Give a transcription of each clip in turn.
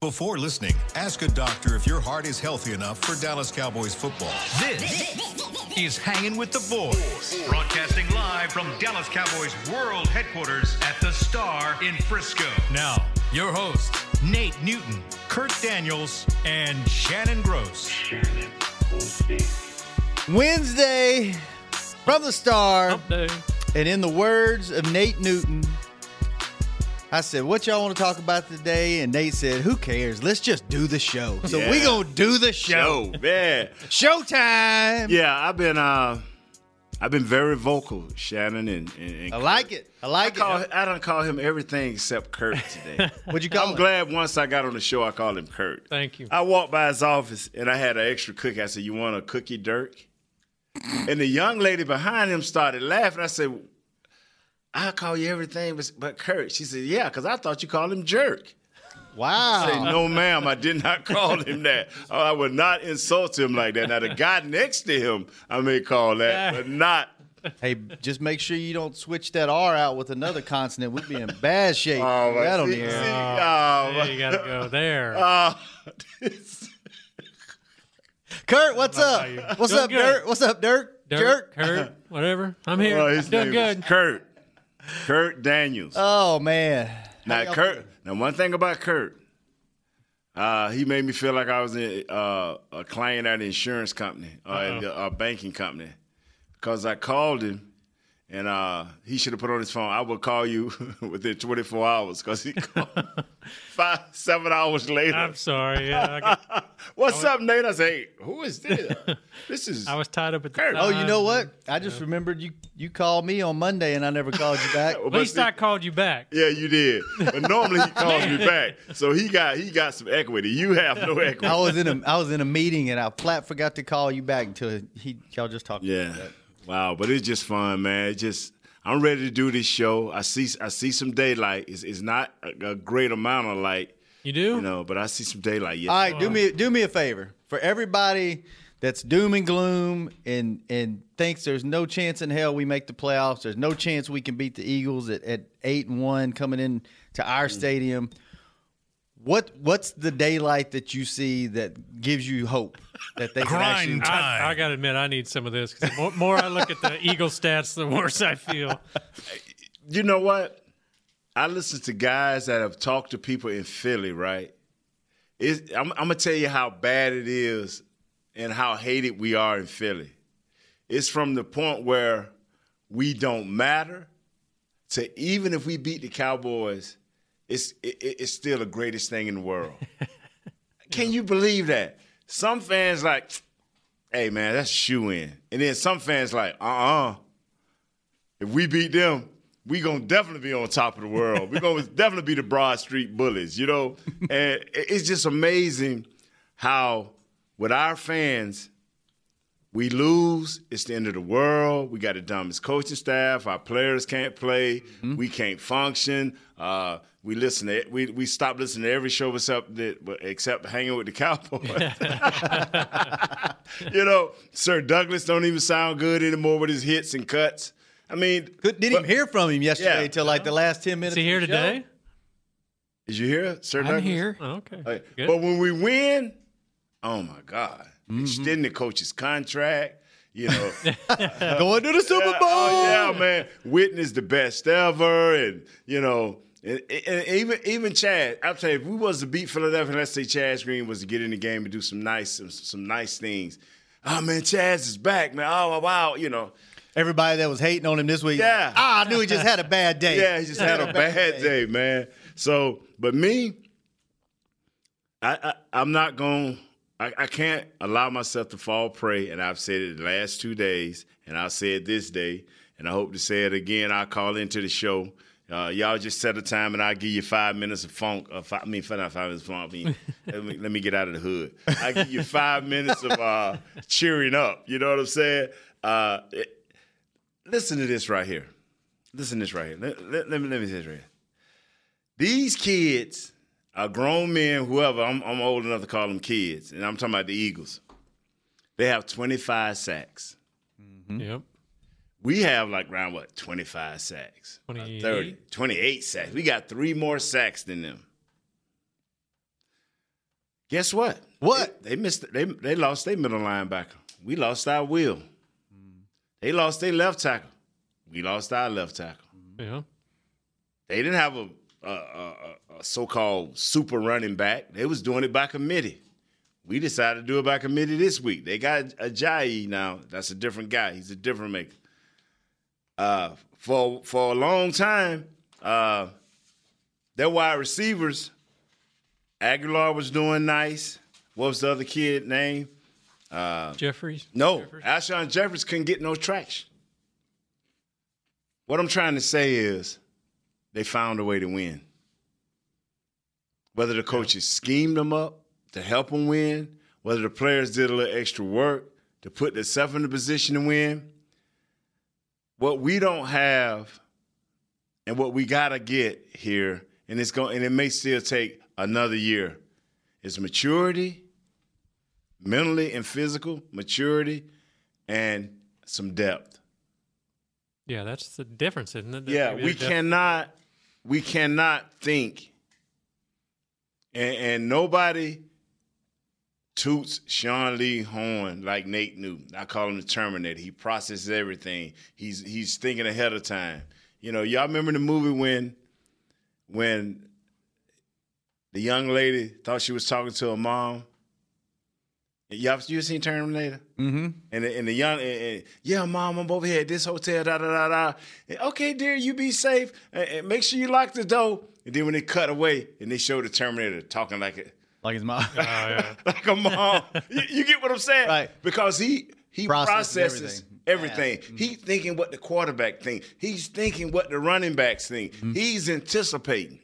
Before listening, ask a doctor if your heart is healthy enough for Dallas Cowboys football. This is Hanging with the Boys, broadcasting live from Dallas Cowboys World Headquarters at the Star in Frisco. Now, your hosts, Nate Newton, Kurt Daniels, and Shannon Gross. Wednesday from the Star, Hump day. and in the words of Nate Newton, I said, "What y'all want to talk about today?" And Nate said, "Who cares? Let's just do the show." So we gonna do the show. Show, man. Showtime. Yeah, I've been uh I've been very vocal, Shannon, and, and, and I like it. I I like call it. I don't call him everything except Kurt today. What'd you call I'm it? glad once I got on the show, I called him Kurt. Thank you. I walked by his office and I had an extra cookie. I said, "You want a cookie, Dirk?" And the young lady behind him started laughing. I said, "I call you everything but, but Kurt." She said, "Yeah, because I thought you called him Jerk." Wow. I say, no, ma'am, I did not call him that. Oh, I would not insult him like that. Now, the guy next to him, I may call that, but not. Hey, just make sure you don't switch that R out with another consonant. We'd be in bad shape. Oh, with that on see- the air. see, Yeah, oh, you gotta go there. oh, Kurt, what's up? how you- What's up, good. Dirk? What's up, Dirk? Dirk, Kurt, whatever. I'm here. oh, his Doing name is good. Kurt. Kurt Daniels. Oh man. Now, Kurt. Now, one thing about Kurt, uh, he made me feel like I was in, uh, a client at an insurance company or at a, a banking company because I called him. And uh, he should have put on his phone. I will call you within 24 hours because he called five, seven hours later. I'm sorry. Yeah, I, got- What's up, Nate? I say, hey, who is this? this is. I was tied up at the Kurt. Oh, you know what? I just remembered you. You called me on Monday, and I never called you back. At least I called you back. Yeah, you did. But normally he calls me back, so he got he got some equity. You have no equity. I was in a I was in a meeting, and I flat forgot to call you back until he y'all just talked. Yeah. Wow, but it's just fun, man. It's just I'm ready to do this show. I see I see some daylight. It's, it's not a, a great amount of light, You do? you know, but I see some daylight. Yes. All right, do oh. me do me a favor for everybody that's doom and gloom and and thinks there's no chance in hell we make the playoffs. There's no chance we can beat the Eagles at, at eight and one coming in to our mm. stadium. What what's the daylight that you see that gives you hope that they can Grind actually? time. I, I got to admit, I need some of this. 'cause the more, more I look at the Eagle stats, the worse I feel. you know what? I listen to guys that have talked to people in Philly, right? It's, I'm, I'm gonna tell you how bad it is and how hated we are in Philly. It's from the point where we don't matter to even if we beat the Cowboys, it's it, it's still the greatest thing in the world. Can you believe that? Some fans like, hey man, that's shoe in, and then some fans like, uh uh if we beat them, we gonna definitely be on top of the world. We're gonna definitely be the Broad Street Bullies, you know. And it's just amazing how with our fans, we lose. It's the end of the world. We got the dumbest coaching staff. Our players can't play. We can't function. Uh, we listen to we we stop listening to every show except that except hanging with the Cowboys. you know, Sir Douglas don't even sound good anymore with his hits and cuts. I mean, Good- Didn't even hear from him yesterday Yeah. until like the last ten minutes. Is he here of the show. today? Did you hear, Sir I'm Douglas? here. Oh, okay. Okay. Good. But when we win, oh my God, Mm-hmm. extend the coach's contract. You know, Going to the Super Yeah, Bowl. oh, yeah, man. Witness the best ever, and you know, and, and even even Chad. I'll tell you, if we was to beat Philadelphia, let's say Chaz Green was to get in the game and do some nice some, some nice things. Oh man, Chaz is back, man. Oh wow, wow, you know. Everybody that was hating on him this week. Yeah. Ah, I knew he just had a bad day. Yeah, he just had a bad day, man. So, but me, I, I I'm not going. I, I can't allow myself to fall prey, and I've said it the last two days, and I'll say it this day, and I hope to say it again. I'll call into the show. Uh, y'all just set a time, and I'll give you five minutes of funk. Uh, five, I mean, not five minutes of funk. I mean, let, me, let me get out of the hood. I give you five minutes of uh, cheering up. You know what I'm saying? Uh, it- listen to this right here. Listen to this right here. Let, let, let me let me say this right here. These kids are grown men, whoever, I'm, I'm old enough to call them kids, and I'm talking about the Eagles. They have 25 sacks. Yep. We have like around what, 25 sacks? Uh, 28? 30, 28 sacks. We got three more sacks than them. Guess what? What? They, they missed. They they lost their middle linebacker. We lost our will. They lost their left tackle. We lost our left tackle. Yeah. They didn't have a, a, a, a so-called super running back. They was doing it by committee. We decided to do it by committee this week. They got Ajayi now. That's a different guy. He's a different maker. Uh, for for a long time, uh, their wide receivers, Agholor was doing nice. What was the other kid name? Jeffries. No? Alshon Jeffery couldn't get no traction. What I'm trying to say is they found a way to win. Whether the coaches schemed them up to help them win, whether the players did a little extra work to put themselves in the position to win, what we don't have and what we gotta get here, and it's going and it may still take another year, is maturity, mentally and physical maturity, and some depth. Yeah, that's the difference, isn't it? That Yeah, we def- cannot we cannot think and, and nobody toots Sean Lee horn like Nate Newton. I call him the Terminator. He processes everything. He's he's thinking ahead of time. You know, y'all remember the movie when when the young lady thought she was talking to her mom? Y'all you seen Terminator? Mm-hmm. And the, and the young, and, and, yeah, mom, I'm over here at this hotel, da da da da. And, okay, dear, you be safe, and, and make sure you lock the door. And then when they cut away and they show the Terminator talking like it, Like his mom. Oh, yeah. like a mom. you, you get what I'm saying? Right. Because he he Processes processes everything. everything. He's thinking what the quarterback think. He's thinking what the running backs think. He's anticipating.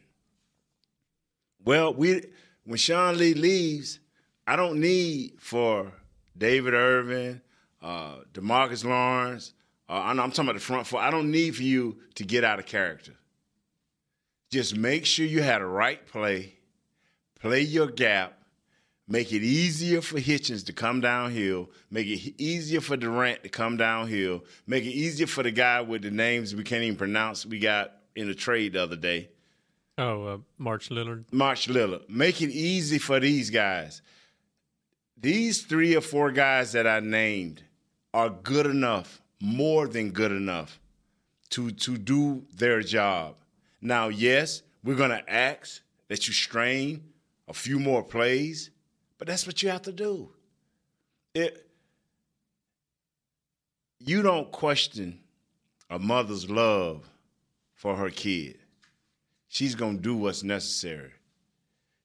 Well, we when Sean Lee leaves, I don't need for David Irving, uh, Demarcus Lawrence. Uh, I'm, I'm talking about the front four. I don't need for you to get out of character. Just make sure you had a right play, play your gap, make it easier for Hitchens to come downhill, make it easier for Durant to come downhill, make it easier for the guy with the names we can't even pronounce we got in the trade the other day. Oh, uh, March Lillard. March Lillard. Make it easy for these guys. These three or four guys that I named are good enough, more than good enough, to to do their job. Now, yes, we're gonna ask that you strain a few more plays, but that's what you have to do. It you don't question a mother's love for her kid she's to do what's necessary.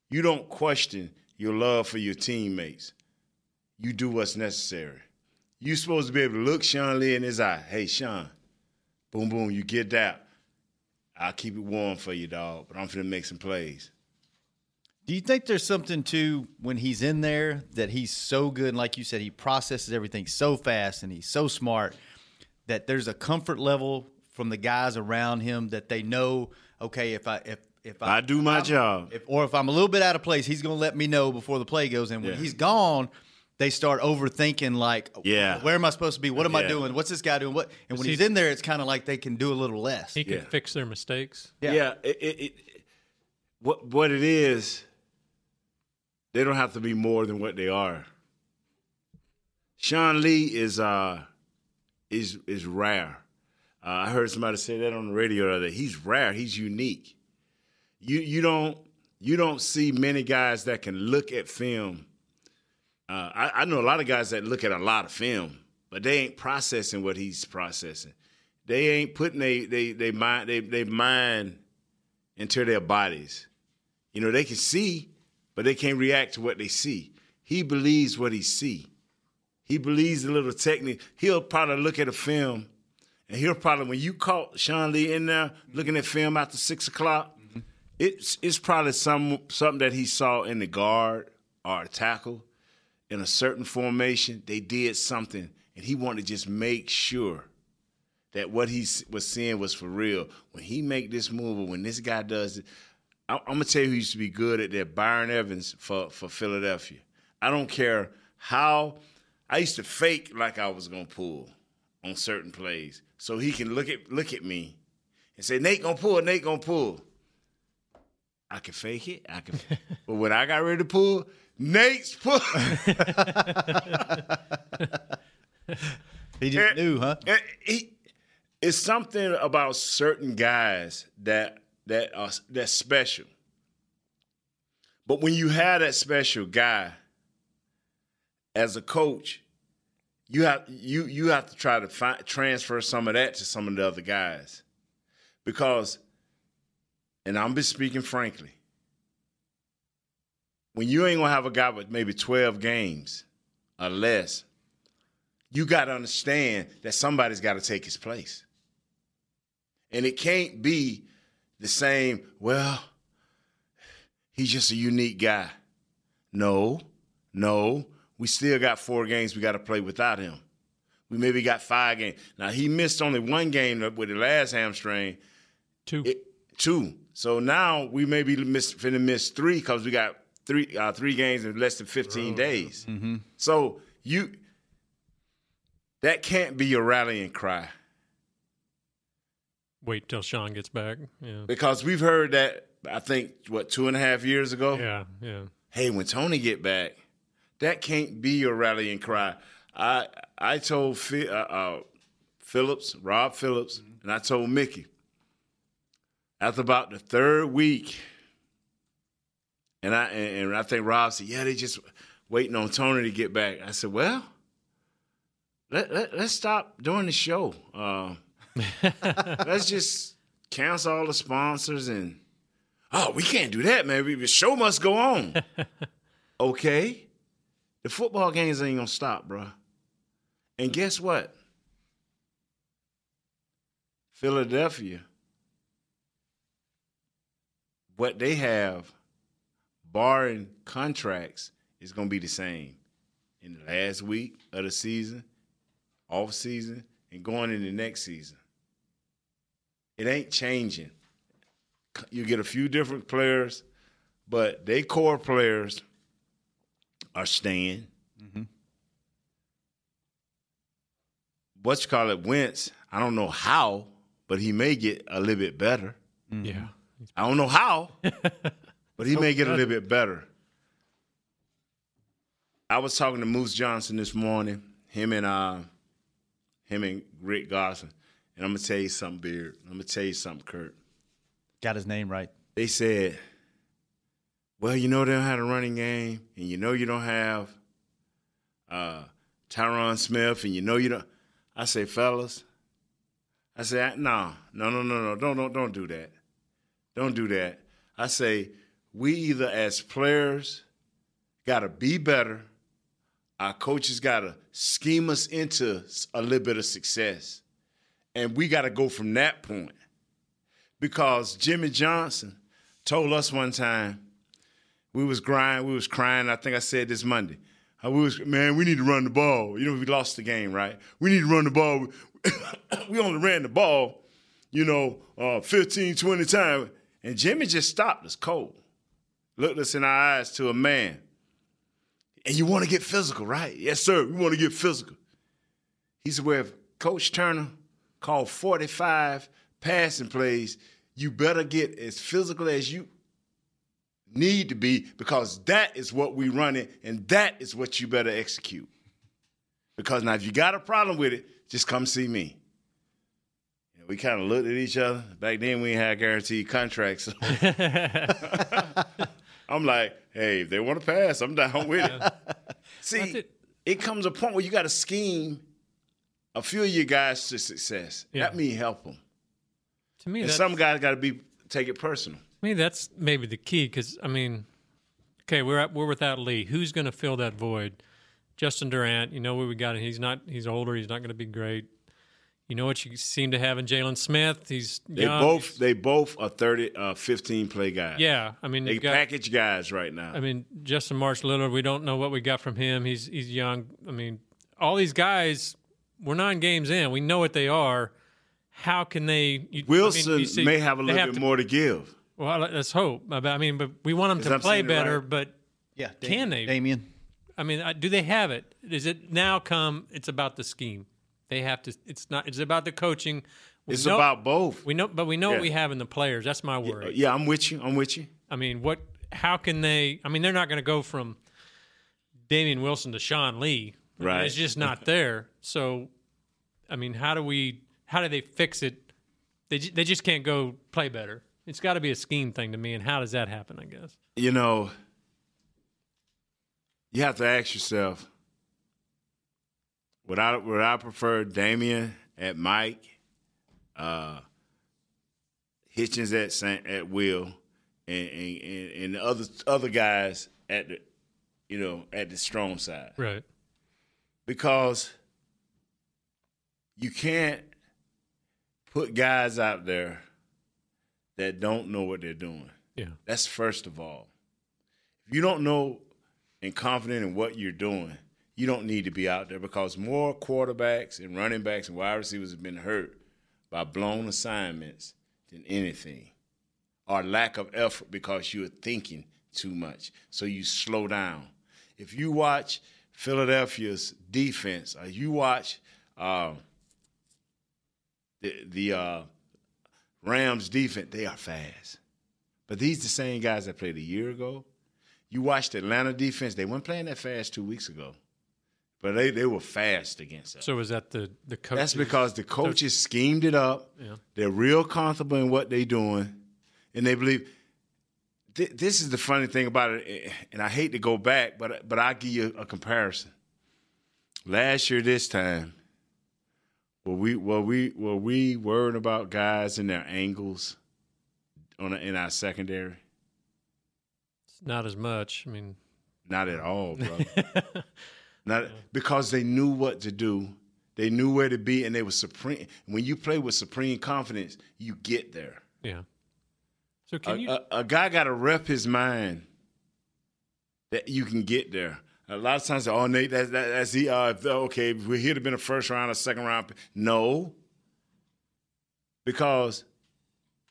You don't question your love for your teammates. You do what's necessary. You're supposed to be able to look Sean Lee in his eye. Hey, Sean, boom, boom, you get that. I'll keep it warm for you, dog, but I'm finna make some plays. Do you think there's something to when he's in there that he's so good and like you said, he processes everything so fast and he's so smart that there's a comfort level from the guys around him that they know, okay, if I if if I do my I'm- job. if, or if I'm a little bit out of place, he's going to let me know before the play goes. And when Yeah. he's gone, they start overthinking like, Yeah. where am I supposed to be? What am I doing? What's this guy doing? What? And when he- he's in there, it's kind of like they can do a little less. He can Yeah. fix their mistakes. Yeah. Yeah, it, it, it, what what it is, they don't have to be more than what they are. Sean Lee is uh is is rare. Uh, I heard somebody say that on the radio the other day. He's rare. He's unique. You you don't you don't see many guys that can look at film. Uh, I, I know a lot of guys that look at a lot of film, but they ain't processing what he's processing. They ain't putting they they they mind they they mind into their bodies. You know, they can see, but they can't react to what they see. He believes what he see. He believes the little technique. He'll probably look at a film, and he'll probably when you caught Sean Lee in there looking at film after six o'clock, it's it's probably some something that he saw in the guard or a tackle in a certain formation. They did something, and he wanted to just make sure that what he was seeing was for real. When he make this move, or when this guy does it, I, I'm gonna tell you who used to be good at that. Byron Evans for for Philadelphia. I don't care how. I used to fake like I was gonna pull on certain plays, so he can look at look at me and say Nate gonna pull, Nate gonna pull. I can fake it. I can, but when I got ready to pull, Nate's put. He just knew, huh? And he, it's something about certain guys that that are that's special. But when you have that special guy as a coach, you have you you have to try to find, transfer some of that to some of the other guys, because, and I'm just speaking frankly, when you ain't gonna have a guy with maybe 12 games or less, you got to understand that somebody's got to take his place. And it can't be the same, well, he's just a unique guy. No, no. We still got four games we got to play without him. We maybe got five games. Now, he missed only one game with the last hamstring. Two. It, two. So now we maybe miss, finna miss three because we got three uh, three games in less than 15 days. So you that can't be your rallying cry Wait till Sean gets back. Yeah. because we've heard that I think what two and a half years ago. Yeah. Yeah. Hey, when Tony get back, that can't be your rallying cry. I I told Phil, uh, uh, Phillips, Rob Phillips, and I told Mickey after about the third week, and I and, and I think Rob said, "Yeah, they just waiting on Tony to get back." I said, "Well, let, let us stop doing the show. Uh, let's just cancel all the sponsors and oh, we can't do that, man. We- The show must go on. okay, the football games ain't gonna stop, bro. And guess what? Philadelphia, what they have, barring contracts, is going to be the same in the last week of the season, off season, and going into next season. It ain't changing. You get a few different players, but they core players are staying. Mm-hmm. What you call it, Wentz? I don't know how, but he may get a little bit better. Mm-hmm. Yeah. I don't know how, but he may get a little bit better. I was talking to Moose Johnston this morning, him and uh, him and Rick Garson, and I'm gonna tell you something, Beard. I'm gonna tell you something, Kurt. Got his name right. They said, "Well, you know they don't have a running game, and you know you don't have uh, Tyron Smith, and you know you don't." I say, fellas, I say, no, no, no, no, no, don't, don't, don't do that. Don't do that. I say, we either as players got to be better. Our coaches got to scheme us into a little bit of success. And we got to go from that point. Because Jimmy Johnson told us one time, we was crying, we was crying. I think I said this Monday. How we was, man, we need to run the ball. You know, we lost the game, right? We need to run the ball. we only ran the ball, you know, uh, 15, 20 times. And Jimmy just stopped us cold, looked us in our eyes to a man. And you want to get physical, right? Yes, sir. We want to get physical. He said, well, if Coach Turner called 45 passing plays, you better get as physical as you need to be because that is what we running and that is what you better execute. Because now if you got a problem with it, just come see me. We kind of looked at each other. Back then we had guaranteed contracts. so- I'm like, hey, if they want to pass, I'm down with it. See, it. it. comes a point where you got to scheme a few of your guys to success. Yeah. That mean help them. To me, And that's, some guys got to be take it personal. to me, that's maybe the key because I mean, okay, we're at, we're without Lee. Who's going to fill that void? Justin Durant. You know what we got. He's not. He's older. He's not going to be great. You know what you seem to have in Jaylon Smith. He's They young. both they both are 30 uh 15 play guys. Yeah, I mean, They you've got, package guys right now. I mean, Justin March Lillard. We don't know what we got from him. He's he's young. I mean, all these guys. We're nine games in. We know what they are. How can they? You, Wilson I mean, you see- may have a they little bit to- more to give. Well, let's hope. I mean, but we want them Is to I'm play better. right? But Yeah. Can they? Damien. I mean, uh, do they have it? Is it now come? It's about the scheme. They have to. It's not. It's about the coaching. We It's know- about both. We know, but we know Yeah. what we have in the players. That's my worry. Yeah, I'm with you. I'm with you. I mean, what? How can they? I mean, they're not going to go from Damien Wilson to Sean Lee. I mean, Right. it's just not there. So, I mean, how do we? How do they fix it? They they just can't go play better. It's got to be a scheme thing to me. And how does that happen? I guess. you know, you have to ask yourself, would I would I prefer Damien at Mike, uh, Hitchens at Saint, at Will, and, and and and the other other guys at the you know at the strong side Right. because you can't put guys out there that don't know what they're doing. Yeah. That's first of all. If you don't know and confident in what you're doing, you don't need to be out there because more quarterbacks and running backs and wide receivers have been hurt by blown assignments than anything. Or lack of effort because you're thinking too much. So you slow down. If you watch Philadelphia's defense, or you watch um, the, the uh, Rams defense, they are fast. But these the same guys that played a year ago. You watched Atlanta defense; they weren't playing that fast two weeks ago, but they, they were fast against us. So was that the the coach? That's because the coaches schemed it up. Yeah. They're real comfortable in what they're doing, and they believe. Th- this is the funny thing about it, eh, and I hate to go back, but but I'll give you a comparison. Last year, this time, were we were we were we worried about guys and their angles on a, in our secondary? It's not as much. I mean, Not at all, bro. Not because they knew what to do. They knew where to be, and they were supreme. When you play with supreme confidence, you get there. yeah. So can A, you? a, a guy got to rep his mind that you can get there. A lot of times, oh, Nate, that, that, that's the uh, okay. If we're here to been a first round or second round. No, because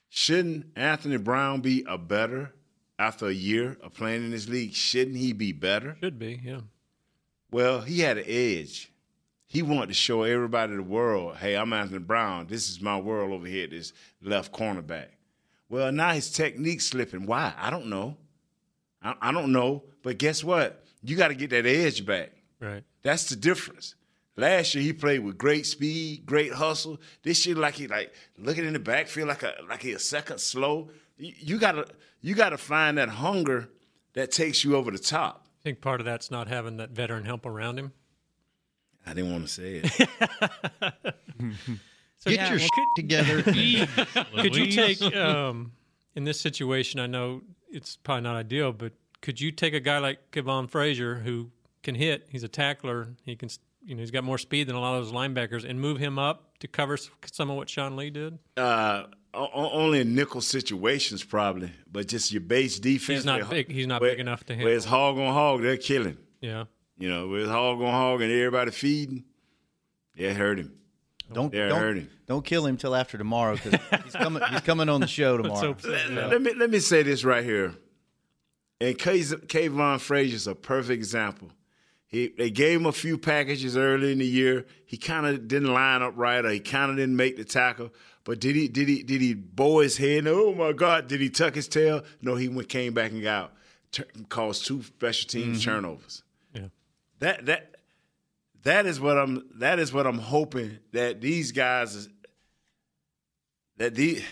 shouldn't Anthony Brown be a better after a year of playing in this league? Shouldn't he be better? should be. Yeah. Well, he had an edge. He wanted to show everybody the world, hey, I'm Anthony Brown. This is my world over here, this left cornerback. Well, now his technique's slipping. Why? I don't know. I, I don't know. But guess what? You got to get that edge back. Right. That's the difference. Last year he played with great speed, great hustle. This year, like he like looking in the backfield like a like he a second slow. You, you gotta you gotta find that hunger that takes you over the top. I think part of that's not having that veteran help around him. I didn't want to say it. So, Get yeah, your well, shit together. Could you take um, in this situation? I know it's probably not ideal, but could you take a guy like Kavon Frazier who can hit? He's a tackler. He can, you know, he's got more speed than a lot of those linebackers, and move him up to cover some of what Sean Lee did. uh, o- o- only in nickel situations, probably, but just your base defense. He's not where- big. He's not where- big enough to hit. Where it's hog on hog, they're killing. Yeah, You know, where it's hog on hog and everybody feeding, it hurt him. Don't They're don't, hurting. don't kill him till after tomorrow because he's coming. He's coming on the show tomorrow. so. Let, let me let me say this right here. And Kay- Kavon Frazier's a perfect example. He they gave him a few packages early in the year. He kind of didn't line up right, or he kind of didn't make the tackle. But did he did he did he bow his head? Oh my God! Did he tuck his tail? No, he went came back and got tur- caused two special teams mm-hmm. turnovers. yeah. That that that is what I'm that is what I'm hoping that these guys that the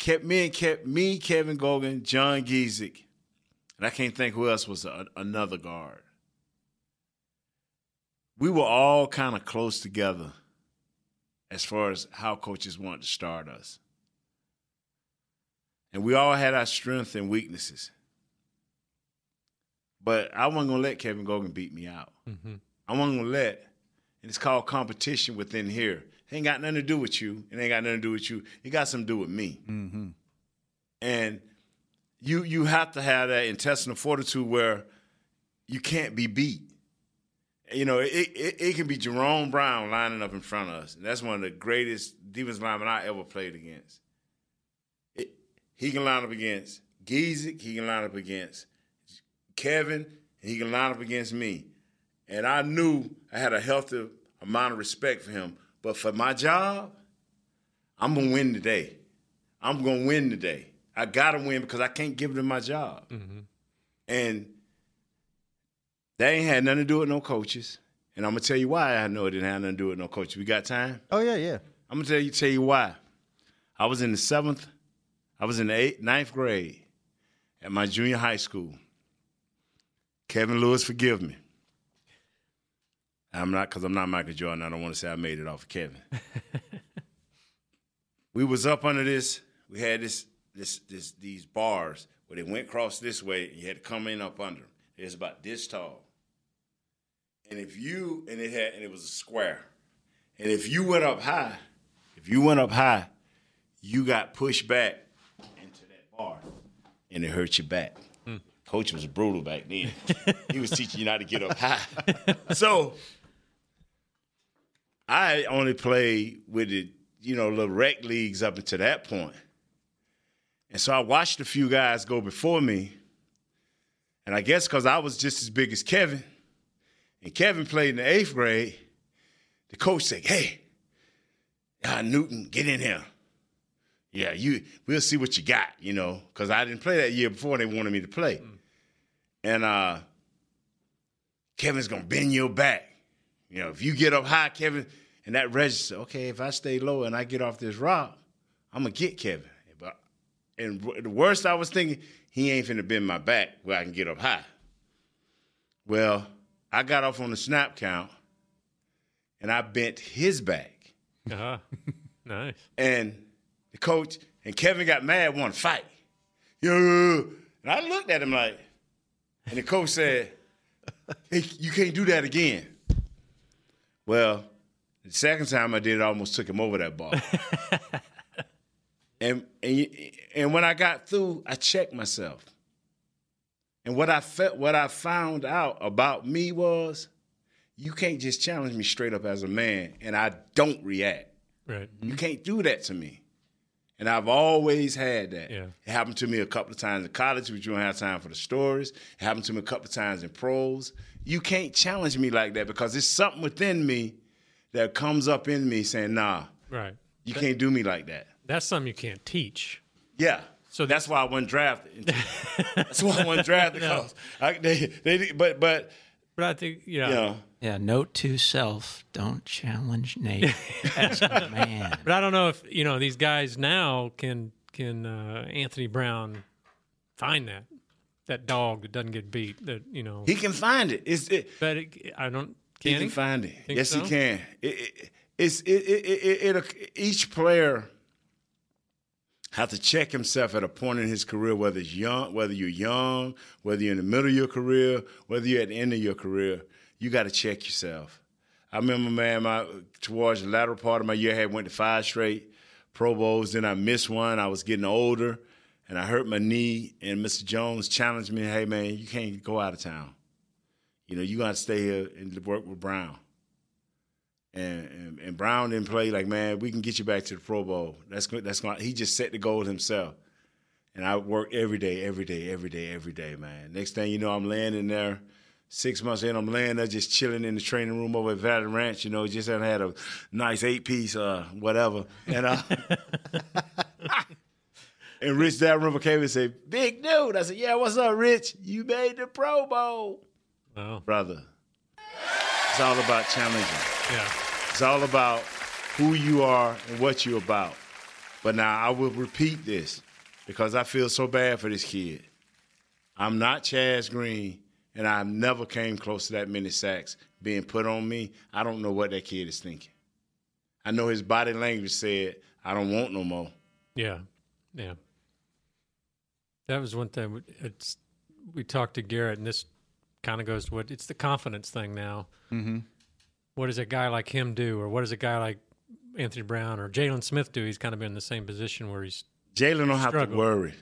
kept me and kept me Kevin Gogan, John Gesek, and I can't think who else was a, another guard. We were all kind of close together as far as how coaches want to start us. And we all had our strengths and weaknesses. But I wasn't gonna let Kevin Gogan beat me out. Mm-hmm. I wasn't gonna let, and it's called competition within here. It ain't got nothing to do with you. It ain't got nothing to do with you. It got something to do with me. Mm-hmm. And you you have to have that intestinal fortitude where you can't be beat. You know, it, it, it can be Jerome Brown lining up in front of us. And that's one of the greatest defense linemen I ever played against. It, he can line up against Gesek. He can line up against Kevin. And he can line up against me. And I knew I had a healthy amount of respect for him. But for my job, I'm to win today. I'm to win today. I got to win because I can't give them my job. Mm-hmm. And That ain't had nothing to do with no coaches. And I'm gonna tell you why I know it didn't have nothing to do with no coaches. We got time? Oh yeah, yeah. I'm gonna tell you tell you why. I was in the seventh, I was in the eighth, ninth grade at my junior high school. Kevin Lewis, forgive me. I'm not because I'm not Michael Jordan. I don't want to say I made it off of Kevin. we was up under this. We had this this this these bars where they went across this way. And you had to come in up under them. It was about this tall. And if you and it had and it was a square. And if you went up high, if you went up high, you got pushed back into that bar, and it hurt your back. Hmm. Coach was brutal back then. he was teaching you how to get up high. so I only played with the, you know, little rec leagues up until that point. And so I watched a few guys go before me. And I guess because I was just as big as Kevin, and Kevin played in the eighth grade, the coach said, Hey, uh, Newton, get in here. Yeah, you we'll see what you got, you know, because I didn't play that year before they wanted me to play. And uh Kevin's gonna bend your back. You know, if you get up high, Kevin, and that register, okay, if I stay low and I get off this rock, I'm gonna get Kevin. But and the worst I was thinking, he ain't finna bend my back where I can get up high. Well, I got off on the snap count and I bent his back. Uh-huh. nice. And the coach and Kevin got mad, wanted to fight. Yeah. And I looked at him like, and the coach said, hey, you can't do that again. Well, the second time I did it, I almost took him over that ball. and, and and when I got through, I checked myself. And what I felt, what I found out about me was, you can't just challenge me straight up as a man, and I don't react. Right. You can't do that to me. And I've always had that. Yeah. It happened to me a couple of times in college, but you don't have time for the stories. It happened to me a couple of times in pros. You can't challenge me like that because it's something within me that comes up in me saying, nah, Right. you can't do me like that. That's something you can't teach. Yeah. So So that's why I wasn't drafted. that's why I wasn't drafted. 'cause I, they, they, but, but, But I think, yeah. you know, Yeah, note to self: don't challenge Nate as a man. But I don't know if you know these guys now can can uh, Anthony Brown find that that dog that doesn't get beat. That you know, he can find it. It's, it, but it, I don't. He Can can he? find it. Think yes, so? he can. It, it, it's it, it, it, it, each player have to check himself at a point in his career, whether it's young, whether you're young, whether you're in the middle of your career, whether you're at the end of your career. You got to check yourself. I remember, man, my towards the latter part of my year, I had went to five straight Pro Bowls. Then I missed one. I was getting older, and I hurt my knee. And Mr. Jones challenged me, "Hey, man, you can't go out of town." you know, you got to stay here and work with Brown. And, and and Brown didn't play like, man, we can get you back to the Pro Bowl. That's good. That's going. He just set the goal himself. And I worked every day, every day, every day, every day, man. Next thing you know, I'm laying in there. Six months in, I'm laying there just chilling in the training room over at Valley Ranch. You know, just had had a nice eight piece, uh, whatever. And uh, and Rich Dalrymple came and said, "Big dude." I said, "Yeah, what's up, Rich? You made the Pro Bowl." Well, brother. It's all about challenging. yeah. It's all about who you are and what you're about. But now I will repeat this because I feel so bad for this kid. I'm not Chaz Green, and I never came close to that many sacks being put on me. I don't know what that kid is thinking. I know his body language said, I don't want no more. Yeah, yeah. That was one thing. It's we talked to Garrett, and this kind of goes to what it's the confidence thing now. Mm-hmm. What does a guy like him do, or what does a guy like Anthony Brown or Jaylon Smith do? He's kind of been in the same position where he's, Jaylon don't have to worry.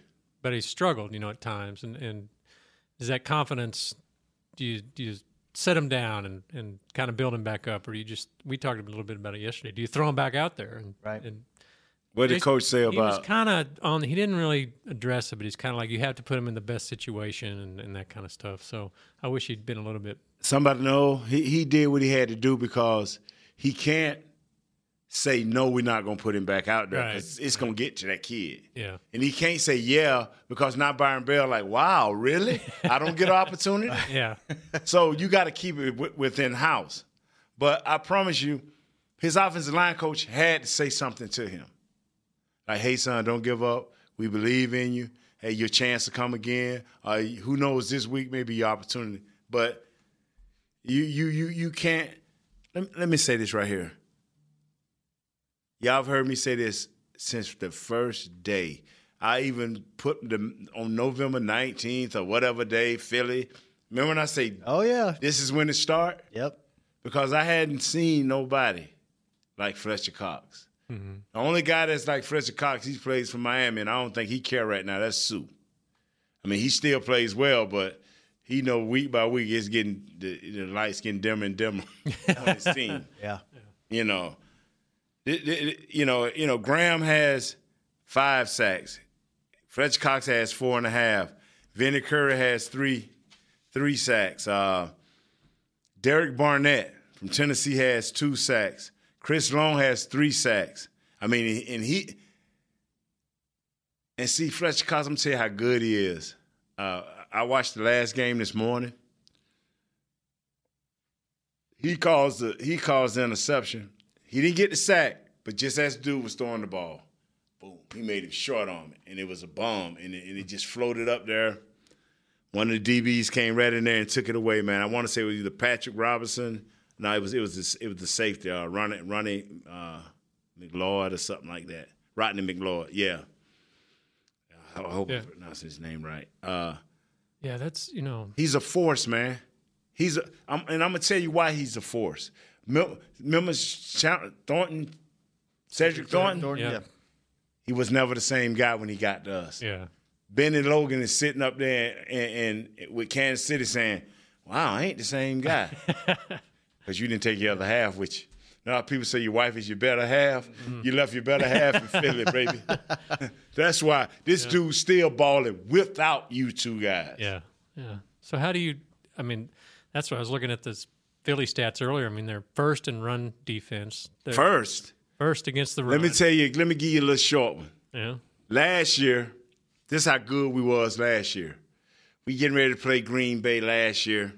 but he's struggled, you know, at times. And and is that confidence? Do you do you set him down and and kind of build him back up, or you just? We talked a little bit about it yesterday. Do you throw him back out there? And, Right. And What did coach say about? he was kind of on. He didn't really address it, but he's kind of like you have to put him in the best situation and, and that kind of stuff. So I wish he'd been a little bit. somebody know he, he did what he had to do because he can't say no, we're not gonna put him back out there Right. because it's gonna get to that kid. Yeah. And he can't say yeah because not Byron Bell like, wow, really? I don't get an opportunity. Yeah. So you got to keep it w- within house. But I promise you, his offensive line coach had to say something to him. Like, hey, son, don't give up. We believe in you. Hey, your chance to come again. Uh, who knows? This week may be your opportunity. But you, you, you, you can't. Let me, let me say this right here. Y'all have heard me say this since the first day. I even put them on November 19th or whatever day, Philly. Remember when I say Oh yeah. this is when it start? Yep. Because I hadn't seen nobody like Fletcher Cox. The only guy that's like Fletcher Cox, he plays for Miami, and I don't think he care right now. That's Suh. I mean, he still plays well, but he know week by week it's getting the, the lights getting dimmer and dimmer on his team. Yeah. You know, It- it- it- you know, you know. Graham has five sacks. Fletcher Cox has four and a half. Vinny Curry has three, three sacks. Uh, Derek Barnett from Tennessee has two sacks. Chris Long has three sacks. I mean, and he and see Fletcher Cox. I'm tell you how good he is. Uh, I watched the last game this morning. He calls the he calls the interception. He didn't get the sack, but just as dude was throwing the ball, boom, he made him short on it, and it was a bomb, and it, and it just floated up there. One of the DBs came right in there and took it away, man. I want to say it was either Patrick Robinson. No, it was it was the, it was the safety, uh, Ronnie Ronnie uh, McLeod or something like that. Rodney McLeod, yeah. I I hope Yeah. I pronounced his name right. Uh, Yeah, that's you know. He's a force, man. He's a, I'm, and I'm gonna tell you why he's a force. Mil- Remember Sha- Thornton, Cedric Thornton? Yeah. Yeah. He was never the same guy when he got to us. Yeah. Bennie Logan is sitting up there and, and with Kansas City saying, "Wow, I ain't the same guy," because you didn't take your other half with you. Now people say your wife is your better half. You left your better half in Philly, baby. That's why this dude's still balling without you two guys. Yeah. Yeah. So how do you? I mean, that's what I was looking at this Philly stats earlier. I mean, they're first in run defense. They're First, first against the run. Let me tell you, let me give you a little short one. Yeah. Last year, this is how good we was last year. We getting ready to play Green Bay last year.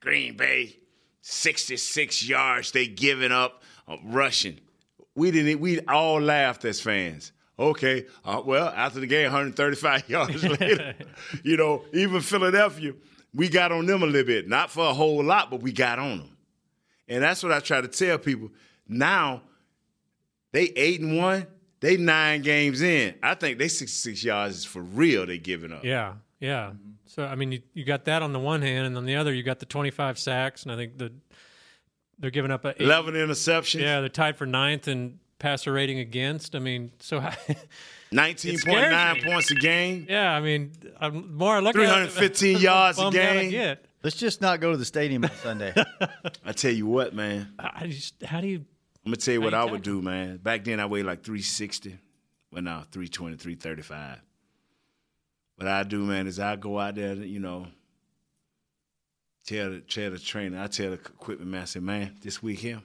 Green Bay, 66 yards they giving up uh, rushing. We didn't we all laughed as fans. Okay, uh, well, after the game, 135 yards later, you know, even Philadelphia, we got on them a little bit. Not for a whole lot, but we got on them. And that's what I try to tell people. Now, they eight and one. They nine games in. I think they sixty six yards is for real. They giving up. Yeah. Yeah. Mm-hmm. So I mean, you, you got that on the one hand, and on the other, you got the twenty-five sacks, and I think the they're giving up a eight, Eleven interceptions. Yeah, they're tied for ninth in passer rating against. I mean, so how, Nineteen point nine points a game. yeah, I mean, I'm, more I look it, 315 yards a bummed game. get. Let's just not go to the stadium on Sunday. I tell you what, man. I just, how do you? I'm gonna tell you what How I would do, man. Back then I weighed like 360. Well now 320, 335. What I do, man, is I go out there, you know, tell the tell the trainer, I tell the equipment man, I say, man, this week here,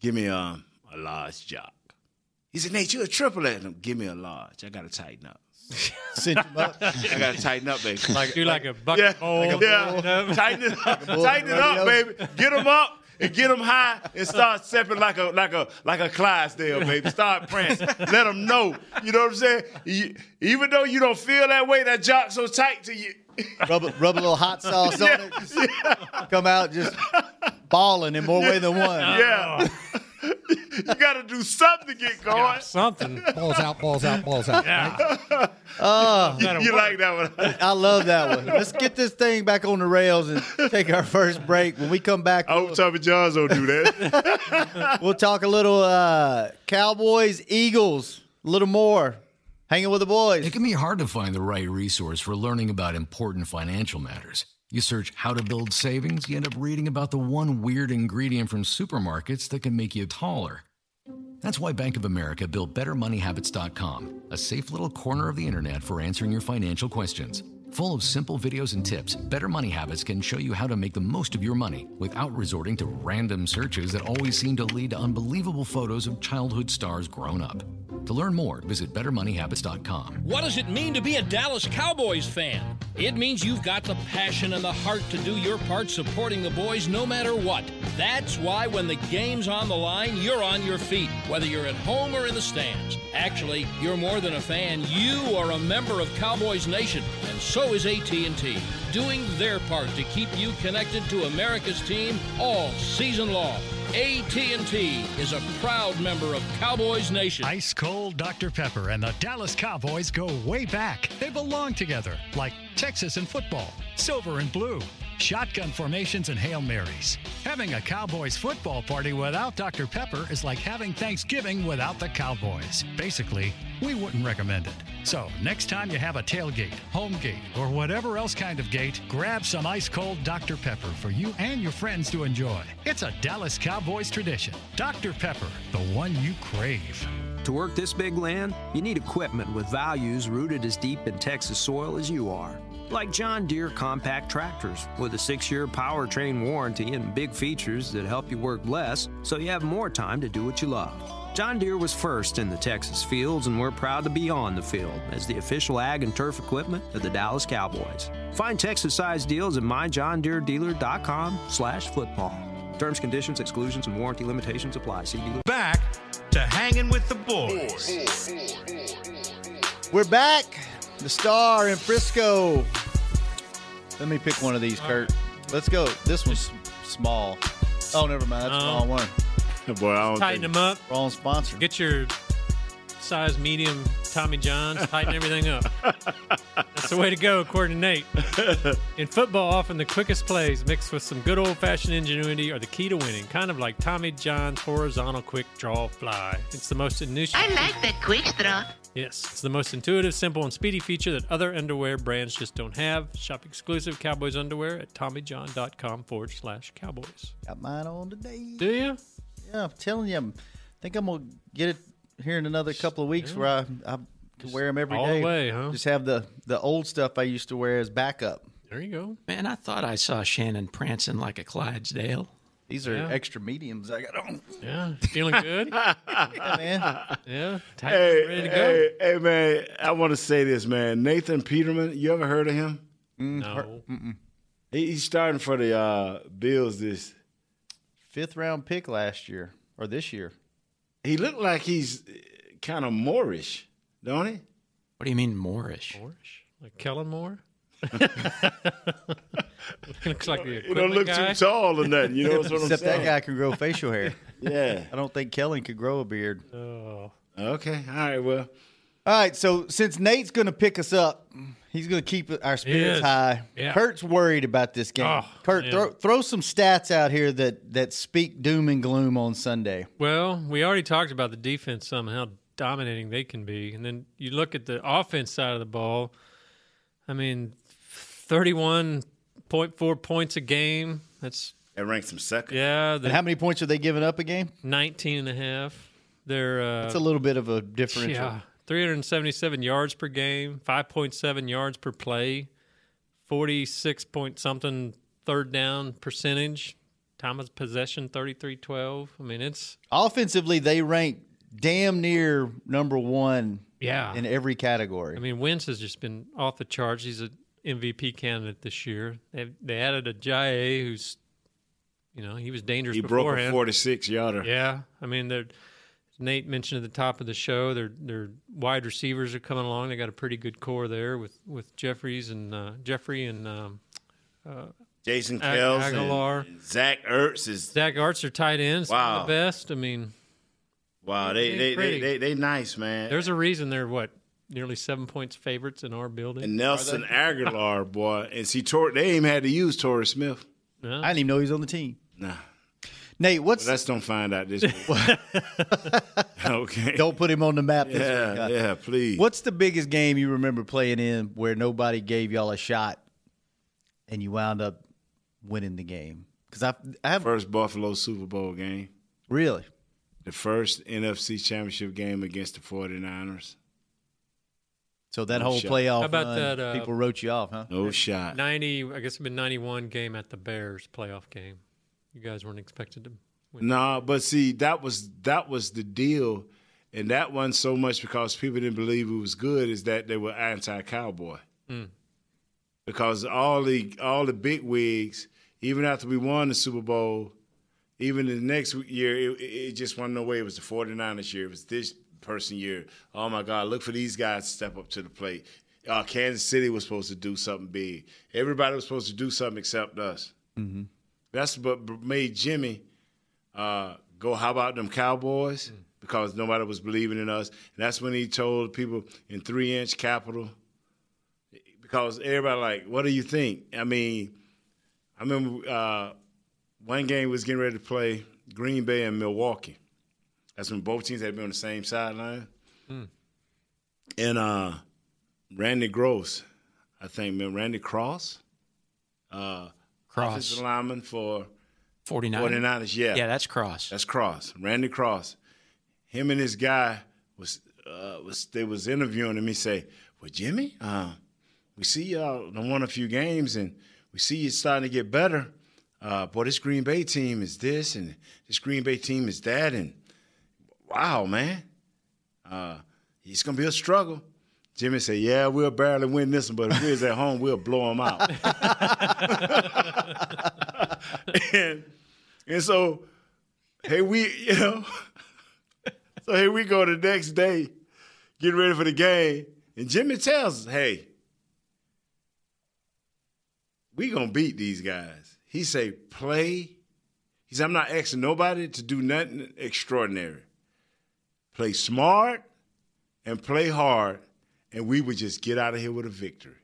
give me a, a large jock. He said, Nate, you're a triple at him. Give me a large. I gotta tighten up. Cinch 'em up. I gotta tighten up, baby. do like a bucket Yeah, bowl. yeah. Tighten it up, tighten it up, baby. Get them up and get them high and start stepping like a like a like a Clydesdale, baby. Start prancing. Let them know. You know what I'm saying? You- even though you don't feel that way, that jock so tight to you. rub, a- rub a little hot sauce on it. Just Come out just balling in more way than one. Yeah. you got to do something to get going. Something. balls out, balls out, balls out. Yeah. Oh, You like that one? I love that one. Let's get this thing back on the rails and take our first break. When we come back, I hope Tommy Johns don't do that. we'll talk a little uh, Cowboys, Eagles, a little more. Hanging with the boys. It can be hard to find the right resource for learning about important financial matters. You search how to build savings, you end up reading about the one weird ingredient from supermarkets that can make you taller. That's why Bank of America built BetterMoneyHabits.com, a safe little corner of the internet for answering your financial questions. Full of simple videos and tips, Better Money Habits can show you how to make the most of your money without resorting to random searches that always seem to lead to unbelievable photos of childhood stars grown up. To learn more, visit BetterMoneyHabits.com. What does it mean to be a Dallas Cowboys fan? It means you've got the passion and the heart to do your part supporting the boys no matter what. That's why when the game's on the line, you're on your feet, whether you're at home or in the stands. Actually, you're more than a fan. You are a member of Cowboys Nation, and so is AT&T, doing their part to keep you connected to America's team all season long. AT&T is a proud member of Cowboys Nation. Ice cold Dr. Pepper and the Dallas Cowboys go way back. They belong together, like Texas and football, silver and blue, shotgun formations and Hail Marys. Having a Cowboys football party without Dr. Pepper is like having Thanksgiving without the Cowboys. Basically, we wouldn't recommend it. So, next time you have a tailgate, home gate, or whatever else kind of gate, grab some ice cold Dr. Pepper for you and your friends to enjoy. It's a Dallas Cowboys tradition. Dr. Pepper, the one you crave. To work this big land, you need equipment with values rooted as deep in Texas soil as you are. Like John Deere compact tractors with a six year powertrain warranty and big features that help you work less so you have more time to do what you love. John Deere was first in the Texas fields, and we're proud to be on the field as the official ag and turf equipment of the Dallas Cowboys. Find Texas-sized deals at myjohndere.dealer.com slash football. Terms, conditions, exclusions, and warranty limitations apply. See dealer. Back to hanging with the boys. We're back. The star in Frisco. Let me pick one of these, Kurt. Let's go. This one's small. Oh, never mind. That's the No. wrong one. Boy, I don't Tighten them up. Wrong sponsor. Get your size medium Tommy Johns. Tighten everything up. That's the way to go, according to Nate. In football, often the quickest plays mixed with some good old fashioned ingenuity are the key to winning. Kind of like Tommy John's horizontal quick draw fly. It's the most initiative. I like that quick straw. Yes, it's the most intuitive, simple, and speedy feature that other underwear brands just don't have. Shop exclusive Cowboys underwear at TommyJohn.com forward slash Cowboys. Got mine on today. Do you? Yeah, I'm telling you. I think I'm gonna get it here in another couple of weeks where I I can wear them every day. all the way, huh? Just have the the old stuff I used to wear as backup. There you go. Man, I thought I saw Shannon prancing like a Clydesdale. These are Yeah. extra mediums I got on. Yeah, feeling good. Yeah, man. Yeah, tight, hey, ready to go. hey, hey, man, I want to say this, man. Nathan Peterman, you ever heard of him? No, He, he's starting for the uh, Bills this. Fifth round pick last year or this year. He looked like he's kind of Moorish, don't he? What do you mean Moorish? Moorish? like Kellen Moore. Looks like the He equipment don't look guy. too tall or nothing. You know what I'm Except saying? that guy can grow facial hair. Yeah. I don't think Kellen could grow a beard. Oh, Okay. All right. Well, All right, so since Nate's going to pick us up, he's going to keep our spirits high. Yeah. Kurt's worried about this game. Oh, Kurt, man. throw, throw some stats out here that, that speak doom and gloom on Sunday. well, we already talked about the defense somehow dominating they can be, and then you look at the offense side of the ball. I mean, thirty-one point four points a game. That's that ranks him second. yeah. And how many points are they giving up a game? 19 and a half. They're uh, It's a little bit of a differential. Yeah, 377 yards per game, 5.7 yards per play, 46 point something third down percentage, time of possession 33-12. I mean, it's Offensively, they rank damn near number one yeah. in every category. I mean, Wentz has just been off the charts. He's an MVP candidate this year. They they added Ajayi who's, you know, he was dangerous He broke a 46 yarder. Yeah, I mean, they're, Nate mentioned at the top of the show, their their wide receivers are coming along. They got a pretty good core there with with Jeffries and uh, Jeffery and um, Jason Ag- Kells Agholor. and Zach Ertz is Zach Ertz are tight ends. Wow. the best. I mean, wow. They They they, they they they nice man. there's a reason they're what nearly seven points favorites in our building. and Nelson Agholor, boy, and see, Tor- they ain't even had to use Torrey Smith. No? I didn't even know he was on the team. Nah, Nate, what's but let's don't find out this. week. okay. don't put him on the map this week. Yeah, huh? yeah, please. What's the biggest game you remember playing in where nobody gave y'all a shot and you wound up winning the game? Because I, I have First Buffalo Super Bowl game. really. The first NFC Championship game against the 49ers. So that No whole shot. playoff How about run, that, uh, people wrote you off, huh? No shot. Ninety, I guess it's been ninety-one game at the Bears playoff game. You guys weren't expected to. win. Nah, but see, that was that was the deal, and that wasn't so much because people didn't believe it was good, is that they were anti-cowboy. Mm. Because all the all the big wigs, even after we won the Super Bowl, even the next year, it, it just wasn't no way. It was the 49ers year. It was this person year. Oh my God, look for these guys to step up to the plate. Uh, Kansas City was supposed to do something big. Everybody was supposed to do something except us. Mm-hmm. That's what made Jimmy uh, go, how about them Cowboys? Because nobody was believing in us. And that's when he told people in three inch capital, because everybody like, what do you think? I mean, I remember uh, one game was getting ready to play Green Bay and Milwaukee. That's when both teams had been on the same sideline. Hmm. And uh, Randy Gross, I think, man, Randy Cross, uh, Cross. offensive lineman for 49. 49ers, yeah. Yeah, that's Cross. That's Cross, Randy Cross. Him and this guy was uh, was they was interviewing him. He say, "Well, Jimmy, uh, we see y'all won a few games, and we see you starting to get better. Uh, boy, this Green Bay team is this, and this Green Bay team is that, and wow, man, uh, it's gonna be a struggle." Jimmy said, "Yeah, we'll barely win this one, but if we're at home, we'll blow them out." and and so, hey, we you know, so here we go the next day, getting ready for the game, and Jimmy tells us, "Hey, we gonna beat these guys." He say, "Play." He said, "I'm not asking nobody to do nothing extraordinary. Play smart and play hard, and we would just get out of here with a victory."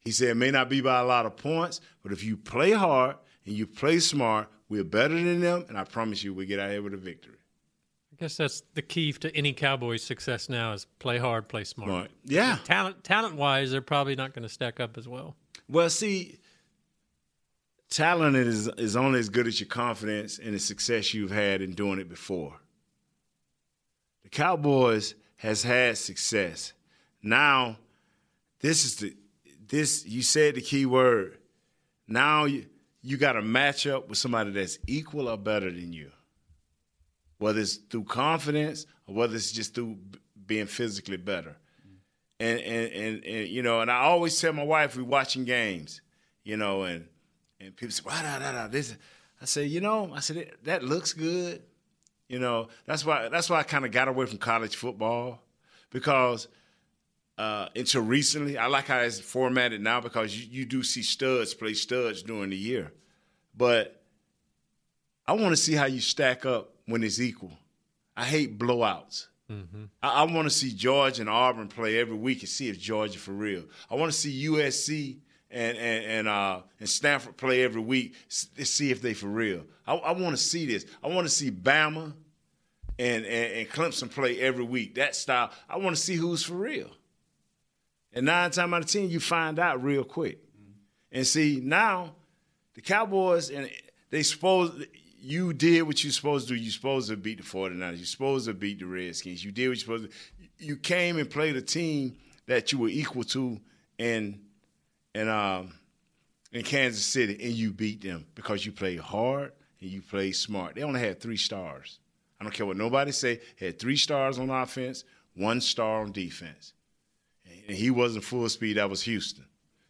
He said, "It may not be by a lot of points, but if you play hard and you play smart, we're better than them, and I promise you, we get out of here with a victory." I guess that's the key to any Cowboys' success now is play hard, play smart. Right. Yeah. Talent, talent wise, they're probably not going to stack up as well. Well, see, talent is is only as good as your confidence and the success you've had in doing it before. The Cowboys has had success. Now, this is the this you said the key word. Now you you got to match up with somebody that's equal or better than you. Whether it's through confidence or whether it's just through being physically better. And, and and and you know, and I always tell my wife we're watching games, you know, and and people say, "Wow, da, da, da, this." I say, you know, I said "That- that looks good. You know, that's why that's why I kind of got away from college football because uh, until recently, I like how it's formatted now because you, you do see studs play studs during the year, but I want to see how you stack up when it's equal. I hate blowouts. I, I want to see Georgia and Auburn play every week and see if Georgia for real. I want to see USC and and and, uh, and Stanford play every week to see if they for real. I, I want to see this. I want to see Bama and, and and Clemson play every week. That style. I want to see who's for real. And nine times out of ten, you find out real quick. And see now, the Cowboys and they supposed you did what you supposed to do. You supposed to beat the 49ers. You supposed to beat the Redskins. You did what you supposed to. You came and played a team that you were equal to in in um in Kansas City, and you beat them because you played hard and you played smart. They only had three stars. I don't care what nobody say. Had three stars on offense, one star on defense, and he wasn't full speed. That was Houston.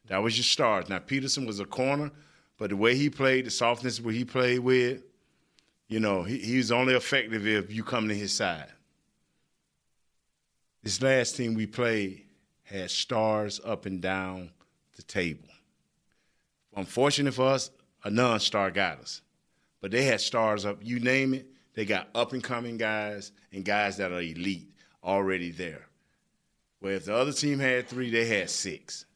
That was your stars. Now Peterson was a corner, but the way he played, the softness where he played with, you know, he, he's only effective if you come to his side. This last team we played had stars up and down the table. Unfortunate for us, a non-star got us, but they had stars up. You name it, they got up and coming guys and guys that are elite already there. Where if the other team had three, they had six.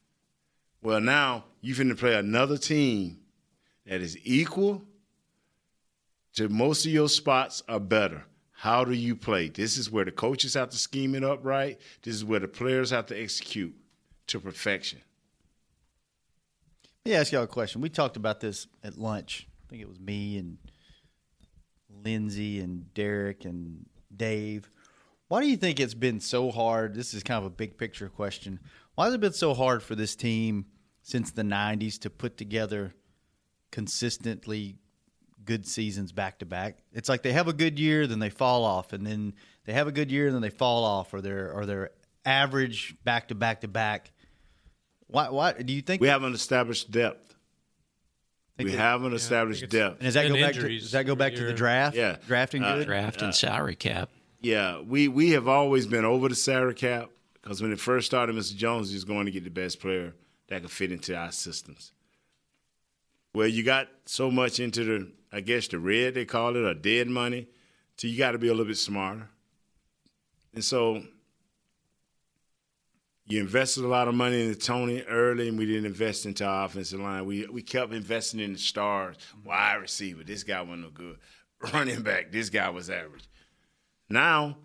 Well, now you finna play another team that is equal to most of your spots are better. How do you play? This is where the coaches have to scheme it up right. This is where the players have to execute to perfection. Let me ask y'all a question. We talked about this at lunch. I think it was me and Lindsay and Derek and Dave. Why do you think it's been so hard? This is kind of a big picture question. Why has it been so hard for this team since the 90s to put together consistently good seasons back to back? It's like they have a good year, then they fall off, and then they have a good year, and then they fall off, or they're or they're average back to back to back. Why? Why do you think we haven't established depth? We that- haven't established depth. And does that go back to does that go back to the draft? Yeah. drafting Uh, good. Draft and salary cap. Yeah, we we have always been over the salary cap because when it first started, Mr. Jones was going to get the best player that could fit into our systems. Well, you got so much into the, I guess the red they call it, or dead money, so you got to be a little bit smarter. And so you invested a lot of money into Tony early, and we didn't invest into our offensive line. We we kept investing in the stars, mm-hmm. wide receiver. This guy wasn't no good. Running back, this guy was average. Now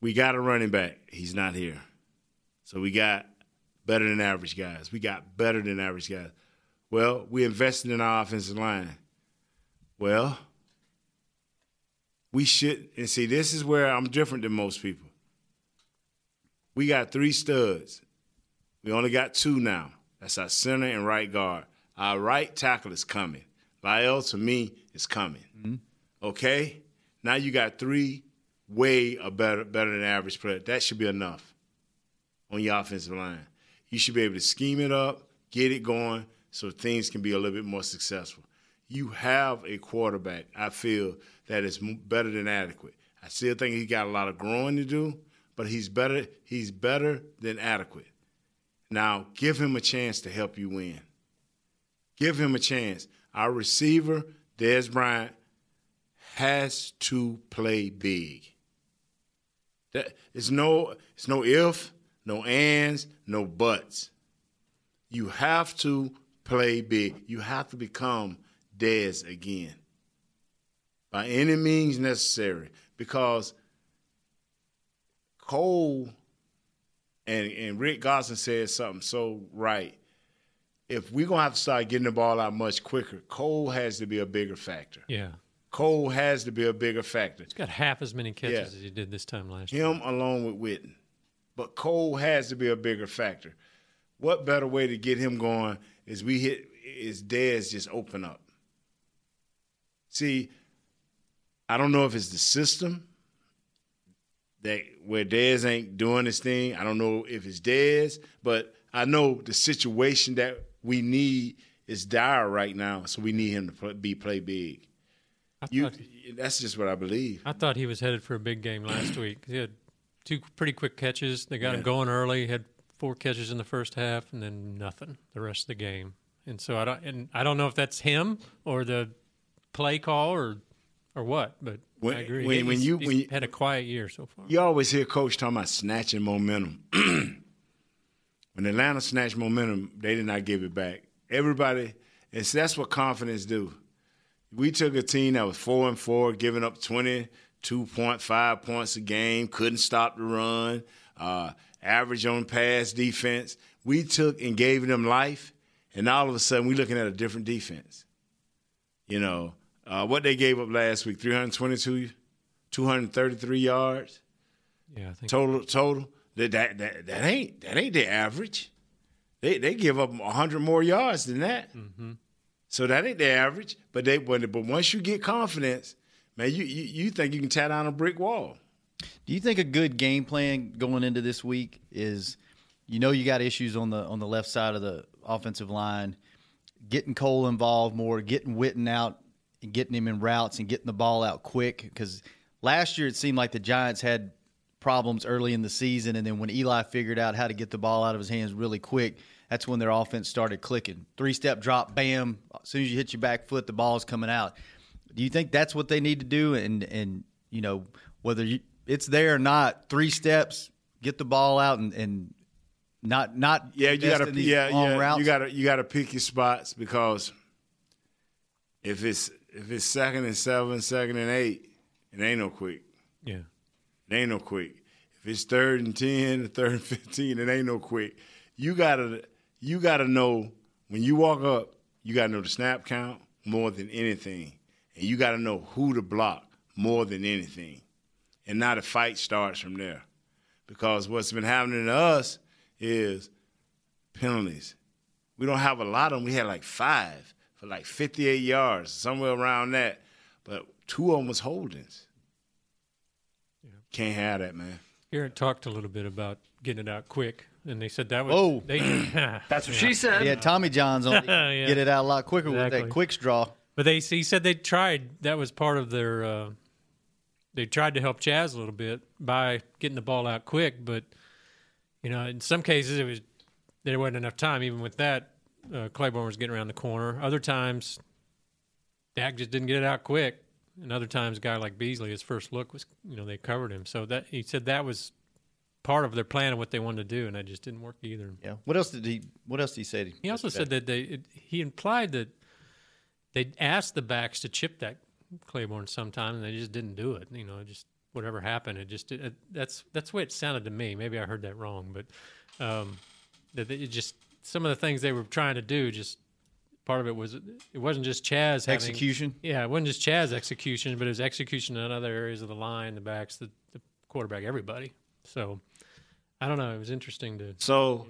we got a running back. He's not here. So we got better than average guys. We got better than average guys. Well, we invested in our offensive line. Well, we should, and see, this is where I'm different than most people. We got three studs. We only got two now. That's our center and right guard. Our right tackle is coming. Lyle, to me, is coming. Mm-hmm. Okay? Now you got three way a better better than average player. That should be enough on your offensive line. You should be able to scheme it up, get it going, so things can be a little bit more successful. You have a quarterback, I feel, that is better than adequate. I still think he got a lot of growing to do, but he's better. He's better than adequate. Now, give him a chance to help you win. Give him a chance. Our receiver, Dez Bryant, has to play big. That it's no it's no if, no ands, no buts. You have to play big. You have to become Dez again. By any means necessary. Because Cole and, and Rick Gosson said something so right. If we're gonna have to start getting the ball out much quicker, Cole has to be a bigger factor. Yeah. Cole has to be a bigger factor. He's got half as many catches Yeah. as he did this time last year. Him along with Witten. But Cole has to be a bigger factor. What better way to get him going is we hit is Dez just open up. See, I don't know if it's the system that where Dez ain't doing his thing. I don't know if it's Dez, but I know the situation that we need is dire right now, so we need him to play, be play big. You, that's just what I believe. I thought he was headed for a big game last week. He had two pretty quick catches. They got him going early. Had four catches in the first half, and then nothing the rest of the game. And so I don't, and I don't know if that's him or the play call or or what. But When- I agree. when- when you- when you- had a quiet year so far. You always hear coach talking about snatching momentum. when Atlanta snatched momentum, they did not give it back. Everybody, and that's what confidence do. We took a team that was four and four, giving up twenty two point five points a game, couldn't stop the run, uh, average on pass defense. We took and gave them life, and all of a sudden we're looking at a different defense. You know uh, what they gave up last week: 322, 233 yards Yeah, I think total total. That, that that that ain't that ain't the average. They they give up hundred more yards than that. So that ain't the average. But they but, but once you get confidence, man, you, you you think you can tear down a brick wall. Do you think a good game plan going into this week is, you know, you got issues on the on the left side of the offensive line, getting Cole involved more, getting Witten out, and getting him in routes and getting the ball out quick? Because last year it seemed like the Giants had problems early in the season, and then when Eli figured out how to get the ball out of his hands really quick, that's when their offense started clicking. Three step drop, bam! As soon as you hit your back foot, the ball's coming out. Do you think that's what they need to do? And and you know whether you, it's there or not, three steps, get the ball out and, and not not Yeah, you gotta yeah yeah routes. you gotta you gotta pick your spots because if it's if it's second and seven, second and eight, it ain't no quick. yeah. It ain't no quick. If it's third and ten, third and fifteen, it ain't no quick. You gotta you gotta know when you walk up, you gotta know the snap count more than anything. And you gotta know who to block more than anything. and now the fight starts from there. Because what's been happening to us is penalties. We don't have a lot of them. We had like five for like 58 yards, somewhere around that. But two of them was holdings. Can't have that, man. Garrett talked a little bit about getting it out quick, and they said that was. Oh. they, That's what she said. Yeah, Tommy John's on. Yeah. Get it out a lot quicker with that quick straw. But they he said they tried. That was part of their. Uh, they tried to help Chaz a little bit by getting the ball out quick, but you know, in some cases it was there wasn't enough time. Even with that, uh, Clayborn was getting around the corner. Other times, Dak just didn't get it out quick, and other times, a guy like Beasley, his first look was you know they covered him. So that he said that was part of their plan of what they wanted to do, and that just didn't work either. Yeah. What else did he? What else did he say? He also said that they it, he implied that they asked the backs to chip that Clayborn sometime, and they just didn't do it. You know, just whatever happened, it just it, that's that's the way it sounded to me. Maybe I heard that wrong, but um, that it just some of the things they were trying to do just. Part of it was it wasn't just Chaz having, Execution? Yeah, it wasn't just Chaz execution, but it was execution in other areas of the line, the backs, the, the quarterback, everybody. So I don't know. It was interesting to So,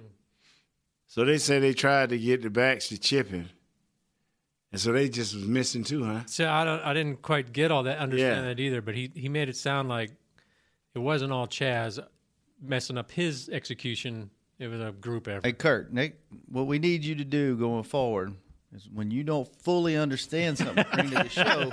so they say they tried to get the backs to chip chipping, and so they just was missing too, huh? So I don't, I didn't quite get all that, understand Yeah. that either. But he, he made it sound like it wasn't all Chaz messing up his execution. It was a group effort. Hey, Kurt, Nick, what we need you to do going forward is when you don't fully understand something bring to the show,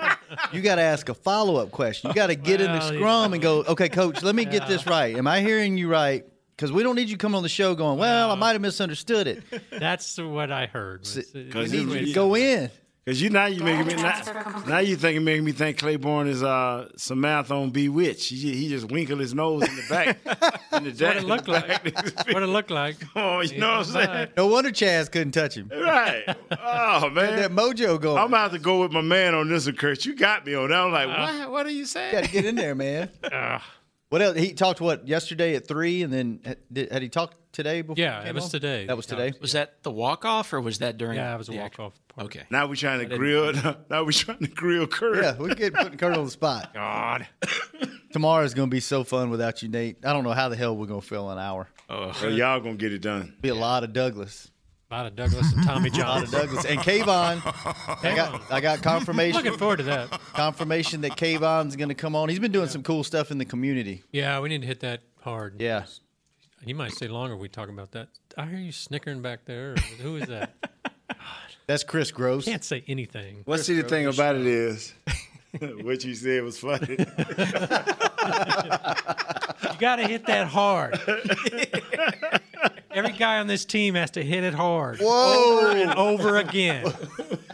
you got to ask a follow up question. You got to get in the scrum and go, okay, coach, let me get this right. Am I hearing you right? Because we don't need you coming on the show going, well, I might have misunderstood it. That's what I heard. We Because need you to go in. Because you now you making me now, now you thinking making me think Clayborn is uh Samantha on Bewitched. He, he just winkle his nose in the back. in the That's what it looked like. what it looked like. Oh, you know what I'm saying? No wonder Chaz couldn't touch him. Right. Oh man. that mojo going. I'm about to go with my man on this one, Kurt. You got me on that. I'm like, Uh, what? What are you saying? Got to get in there, man. What else? He talked what yesterday at three, and then had, did, had he talked today before? Yeah, it was on? today. That was today. Was that the walk off or was that during? Yeah, it was a walk off. Okay. Now we're trying to grill. Now we're trying to grill Kurt. Yeah, we get putting Kurt on the spot. God. Tomorrow's gonna be so fun without you, Nate. I don't know how the hell we're gonna fill an hour. Oh. Well, y'all gonna get it done. Be a lot of Douglas. A lot of Douglas and Tommy A lot of Douglas and Kavon. I got I got confirmation. Looking forward to that. confirmation that Kavon's gonna come on. He's been doing some cool stuff in the community. Yeah, we need to hit that hard. Yeah. He might stay longer if we talk about that. I hear you snickering back there. Who is that? That's Chris Gross. Can't say anything. Well, see, the thing about it is, what you said was funny. You got to hit that hard. Every guy on this team has to hit it hard. Whoa. Over and over again.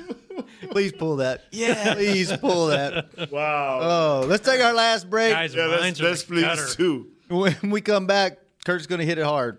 Please pull that. Yeah. Please pull that. wow. Oh, let's take our last break. Guys, yeah, let's, let's please gutter. too. When we come back, Kurt's gonna hit it hard.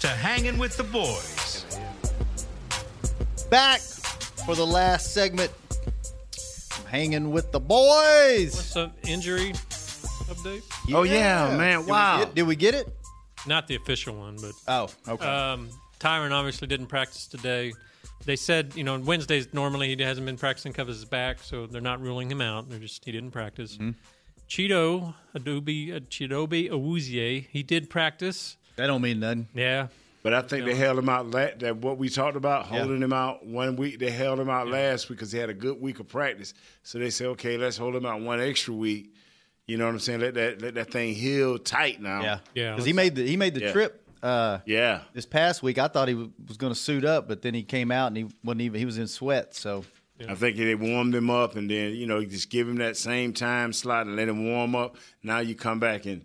to hanging with the boys. Back for the last segment. I'm hanging with the boys. What's the injury update? Oh, yeah, man. Did we Wow. get- did we get it? Not the official one, but oh, okay. Um, Tyron obviously didn't practice today. They said, you know, Wednesdays normally he hasn't been practicing because of his back, so they're not ruling him out. They're just he didn't practice. Mm-hmm. Cheeto Adobe uh, Chidobe Awuzie, he did practice. That don't mean nothing. Yeah, But I think they held him out. La- that what we talked about, Yeah. holding him out one week. They held him out last week because he had a good week of practice. So they said, okay, let's hold him out one extra week. You know what I'm saying? Let that let that thing heal tight now. Yeah, Yeah, Because he made the he made the Yeah. trip. Uh, Yeah. this past week, I thought he w- was going to suit up, but then he came out and he wasn't even. He was in sweat. So I think they warmed him up, and then you know you just give him that same time slot and let him warm up. Now you come back and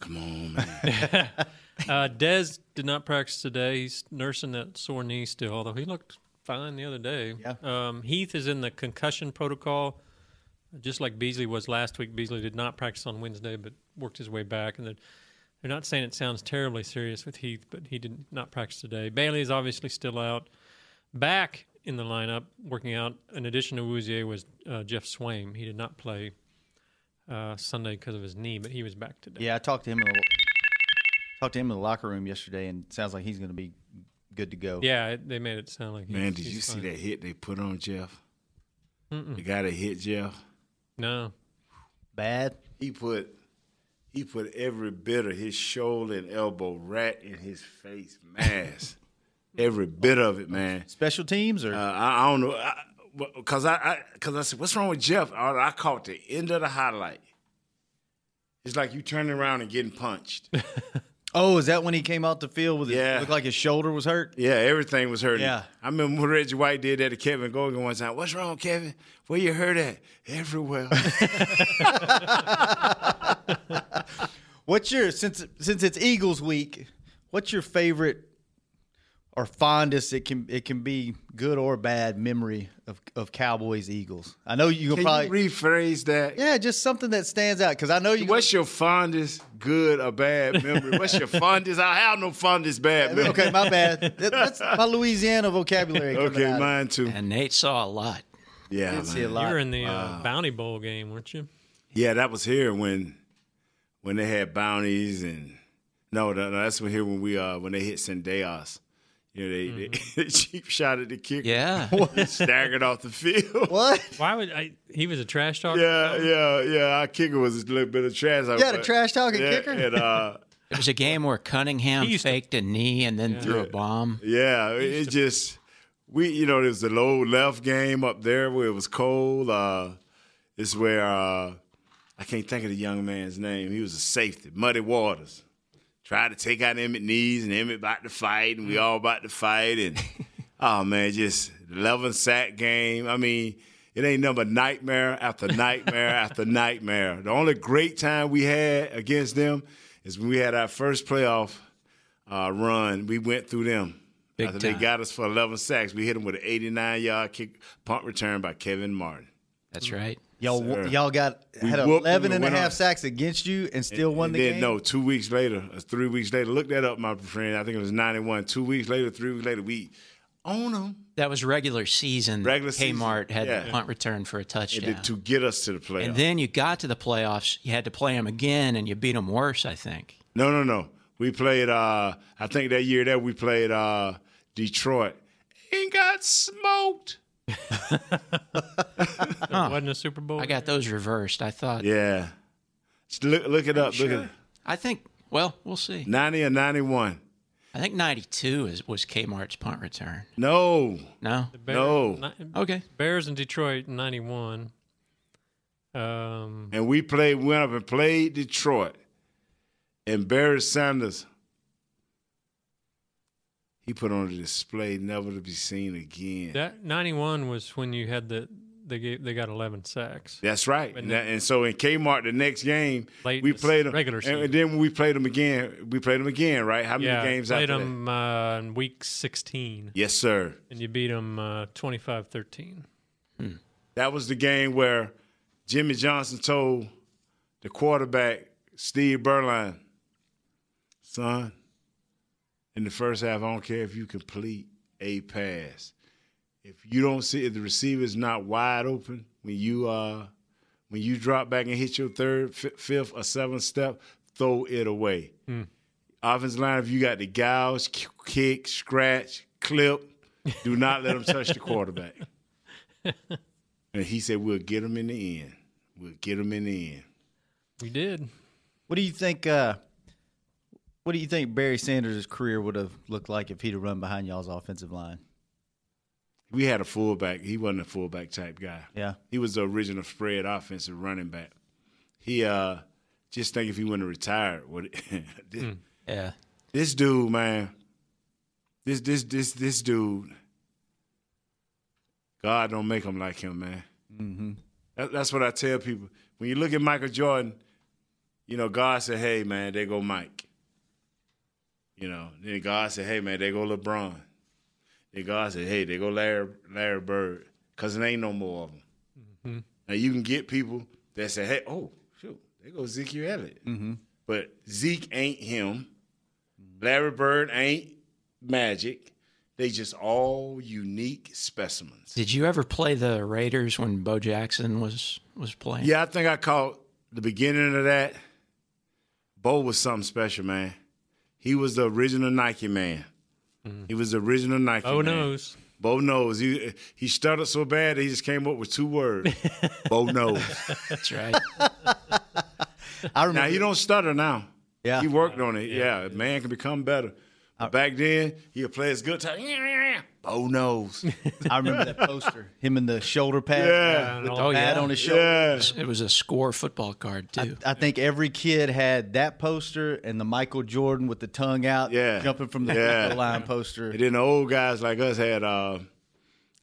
come on, man. uh, Dez did not practice today. He's nursing that sore knee still, although he looked fine the other day. Yeah. Um, Heath is in the concussion protocol, just like Beasley was last week. Beasley did not practice on Wednesday, but worked his way back. And they're, they're not saying it sounds terribly serious with Heath, but he did not practice today. Bailey is obviously still out. Back in the lineup, working out, in addition to Wouzier, was uh, Geoff Swaim. He did not play uh, Sunday because of his knee, but he was back today. yeah, I talked to him in the talked to him in the locker room yesterday, and it sounds like he's going to be good to go. Yeah, it, they made it sound like man, he's- did he's you see fine. that hit they put on Geoff? Mm-mm. The guy that hit Geoff. No. Bad. He put he put every bit of his shoulder and elbow right in his face mask. every bit of it, man. Special teams or Uh, I, I don't know, because I, I, cause I said, "What's wrong with Geoff?" I, I caught the end of the highlight. It's like you turning around and getting punched. Oh, is that when he came out the field with? His, Yeah. looked like his shoulder was hurt. Yeah, everything was hurting. Yeah. I remember when Reggie White did that to Kevin Gogan one time. What's wrong, Kevin? Where you hurt at? Everywhere. What's your since since it's Eagles week? What's your favorite or fondest? It can it can be good or bad memory of of Cowboys Eagles. I know you Can can probably you rephrase that? yeah, just something that stands out because I know you. What's your fondest good or bad memory? What's your fondest? I have no fondest bad memory. okay, my bad. That- That's my Louisiana vocabulary. Okay, out. mine too. And Nate saw a lot. Yeah, I Did see a lot. You were in the uh, Bounty Bowl game, weren't you? Yeah, that was here when when they had bounties and no, no, no that's when here when we uh when they hit Zendejas. You know, they, Mm-hmm. they cheap shot at the kicker. Yeah. He staggered off the field. What? Why would I? He was a trash talker. Yeah, yeah, yeah. Our kicker was a little bit of trash. Yeah, the trash talking yeah, kicker? And, uh, It was a game where Cunningham He to- faked a knee and then threw a bomb. Yeah, it, it just we you know there's the low left game up there where it was cold. Uh, it's where uh, I can't think of the young man's name. He was a safety, Muddy Waters. Tried to take out Emmitt Knees and Emmitt about to fight, and we all about to fight, and oh man, just eleven sack game. I mean. It ain't number nightmare after nightmare after nightmare. The only great time we had against them is when we had our first playoff uh, run. We went through them. Big After they got us for 11 sacks, we hit them with an 89 yard kick punt return by Kelvin Martin. That's right. Y'all Sir. y'all got We had whooped 11 them and a half on. sacks against you and still won and the then, game. no, two weeks later, uh, three weeks later, look that up, my friend. I think it was 91. Two weeks later, three weeks later, we own them. That was regular season. Regular season, Kmart had yeah. the punt return for a touchdown. to get us to the playoffs. And then you got to the playoffs. You had to play them again, and you beat them worse. I think. No, no, no. We played. uh I think that year that we played uh Detroit and got smoked. It wasn't a Super Bowl. I got those reversed. I thought. Yeah, Just look look it up. Look at I think. Well, we'll see. ninety or ninety one. I think '92 is was Kmart's punt return. No, No. Bears, no. ni- Okay. Bears in Detroit '91. Um, and we played. Went up and played Detroit, and Barry Sanders. He put on a display never to be seen again. That 91 was when you had the they gave, they got 11 sacks. That's right. And And, that- and so in Kmart, the next game, Late we played them. regular and, season. and then we played them again, we played them again, right? How many games? yeah, games played after them uh, in week 16. Yes, sir. And you beat them uh, 25-13. That was the game where Jimmy Johnson told the quarterback, Steve Beuerlein, son, in the first half, I don't care if you complete a pass. If you don't see if the receiver's not wide open when you uh when you drop back and hit your third, fi- fifth, or seventh step, throw it away. Hmm. Offensive line, if you got the gouge, kick, scratch, clip, do not let them touch the quarterback. And he said, "We'll get him in the end. We'll get him in the end." We did. What do you think? Uh, what do you think Barry Sanders' career would have looked like if he'd have run behind y'all's offensive line? We had a fullback. He wasn't a fullback type guy. Yeah. He was the original spread offensive running back. He uh just think if he wouldn't have retired, would this, Yeah. this dude, man, this this this this dude, God don't make him like him, man. Mm-hmm. That, that's what I tell people. When you look at Michael Jordan, you know, God said, "Hey, man, there go Mike." You know, then God said, "Hey, man, they go LeBron." Then God said, "Hey, they go Larry Larry Bird," because there ain't no more of them. Mm-hmm. Now you can get people that say, "Hey, oh, shoot, they go Ezekiel Elliott," Mm-hmm. but Zeke ain't him. Larry Bird ain't Magic. They just all unique specimens. Did you ever play the Raiders when Bo Jackson was was playing? Yeah, I think I caught the beginning of that. Bo was something special, man. He was the original Nike man. Mm. He was the original Nike. Bo man. knows. Bo knows. He he stuttered so bad that he just came up with two words. Bo knows. That's right. I remember. Now he don't stutter now. Yeah. He worked on it. Yeah, man can become better. But uh, back then, he'll play his good time. Bo knows. I remember that poster. Him in the shoulder pad. Yeah. With the Oh, pad yeah. on his shoulder. Yeah. It was a score football card too. I think every kid had that poster and the Michael Jordan with the tongue out, Yeah. jumping from the Yeah. line poster. And then the old guys like us had uh,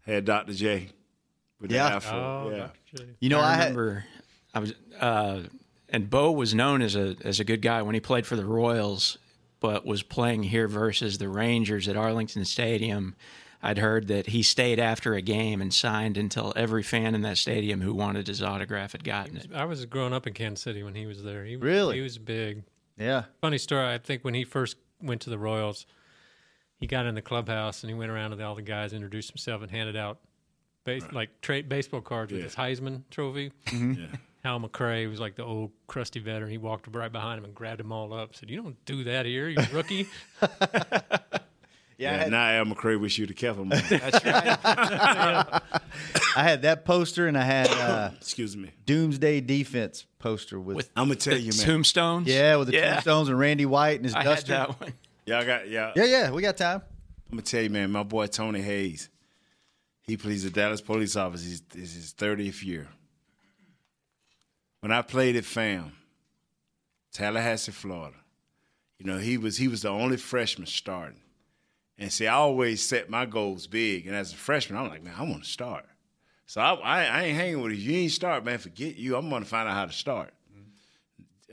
had Dr. J with Yeah. the afro. Oh, yeah. Dr. J. You know, I, I had remember I was uh, and Bo was known as a as a good guy when he played for the Royals, but was playing here versus the Rangers at Arlington Stadium. I'd heard that he stayed after a game and signed until every fan in that stadium who wanted his autograph had gotten it. I was growing up in Kansas City when he was there. He, Really? He was big. yeah. Funny story. I think when he first went to the Royals, he got in the clubhouse and he went around to all the guys, introduced himself, and handed out base, like tra- baseball cards with his Heisman trophy. Mm-hmm. Yeah. Hal McRae was like the old crusty veteran. He walked right behind him and grabbed them all up. Said, "You don't do that here, you rookie." Yeah, I Yeah, had, now Al McRae wish you'd have kept him. That's right. I had that poster and I had uh, Excuse me. Doomsday Defense poster with, With I'm gonna tell the you, man. tombstones. yeah, with the Yeah. tombstones and Randy White and his I had duster. that one. Y'all got yeah. Yeah, yeah, we got time. I'm gonna tell you, man. My boy Tony Hayes. He plays the Dallas Police Office. He's, this is his 30th year. When I played at FAM, Tallahassee, Florida, you know he was he was the only freshman starting. And see, I always set my goals big. And as a freshman, I'm like, man, I want to start. So I, I, I ain't hanging with you. You ain't start, man. Forget you. I'm gonna find out how to start.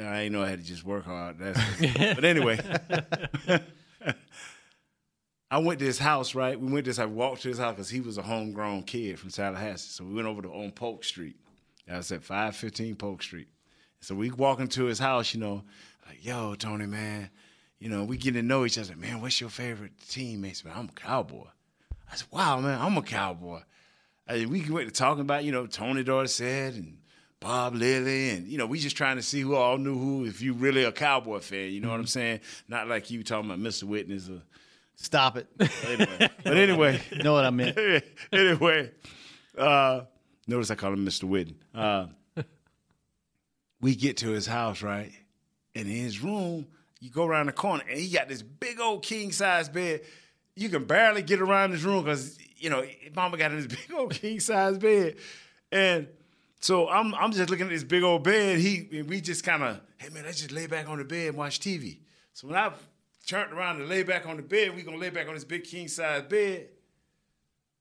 I ain't know I had to just work hard. That's, but anyway, I went to his house. Right, we went to his. I walked to his house because he was a homegrown kid from Tallahassee. So we went over to on Polk Street. I was at five fifteen Polk Street. So we walk into his house. You know, like, yo, Tony, man. You know, we get to know each other. Man, what's your favorite teammates? Man, I'm a cowboy. I said, wow, man, I'm a cowboy. I mean, we went to talking about, you know, Tony Dorsett and Bob Lilly, and you know, we just trying to see who all knew who. If you really a cowboy fan, you know what I'm saying? Not like you talking about Mr. Witness or Stop it. anyway. but anyway, You know what I meant. anyway, uh, notice I call him Mr. Witten. Uh, we get to his house, right? And in his room, you go around the corner, and he got this big old king size bed. You can barely get around this room because you know Mama got in this big old king size bed, and so I'm I'm just looking at this big old bed. He and we just kind of hey man, let's just lay back on the bed and watch TV. So when I turned around and lay back on the bed. We gonna lay back on this big king size bed.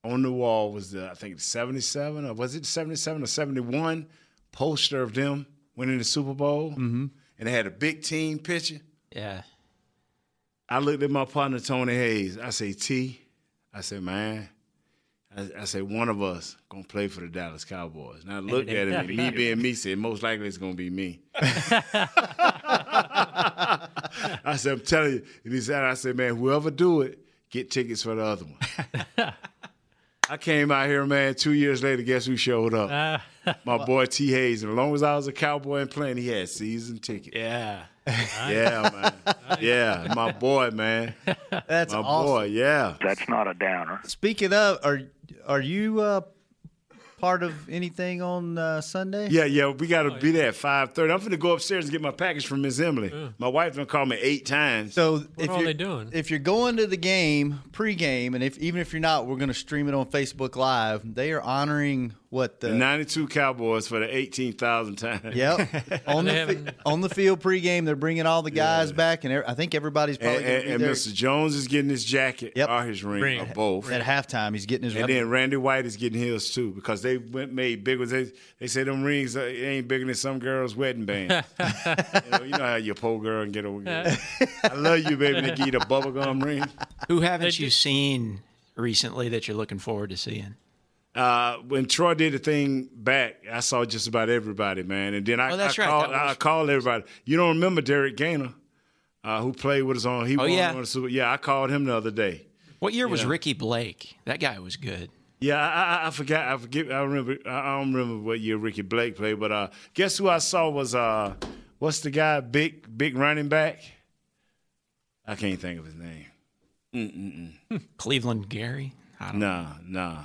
On the wall was the I think the 77 or was it 77 or 71 poster of them winning the Super Bowl. Mm-hmm. And they had a big team picture. Yeah. I looked at my partner Tony Hayes. I say, T, I said, man, I, I said one of us gonna play for the Dallas Cowboys. And I looked at him, and me being me said, most likely it's gonna be me. I said, I'm telling you. And he said, I said, man, whoever do it, get tickets for the other one. I came out here, man. Two years later, guess who showed up? My boy T. Hayes. And as long as I was a cowboy and playing, he had season tickets. Yeah. Yeah, man. Yeah, my boy, man. That's my awesome. boy. Yeah. That's not a downer. Speaking of, are are you uh, part of anything on uh, Sunday? Yeah, yeah, we got to be there at five thirty. I'm finna go upstairs and get my package from Miss Emily. My wife done called me eight times. So if you're, they doing? If you're going to the game pregame, and if even if you're not, we're going to stream it on Facebook Live. They are honoring what the, the '92 Cowboys for the eighteen thousand times. Yep on the fi- on the field pregame. They're bringing all the guys back, and er- I think everybody's probably And, going and, to be and there. Mr. Jones is getting his jacket Yep. or his ring, Ring. or both. At halftime, he's getting his. And then Randy White is getting his too because they went made big ones. They, they say them rings uh, ain't bigger than some girl's wedding band. you, know, you know how you poor girl and get a. I love you, baby. They give you the bubblegum ring. Who haven't you seen recently that you're looking forward to seeing? Uh, when Troy did the thing back, I saw just about everybody, man. And then I, Oh, I right. called, I called everybody. You don't remember Derrick Gainer, uh, who played with us on? He Oh, won yeah. on the Super. Yeah, I called him the other day. What year was. Ricky Blake? That guy was good. Yeah, I, I, I forgot. I forget. I remember. I don't remember what year Ricky Blake played, but uh, guess who I saw was uh, what's the guy? Big, big running back. I can't think of his name. Mm-mm-mm. Cleveland Gary. I don't Nah, nah,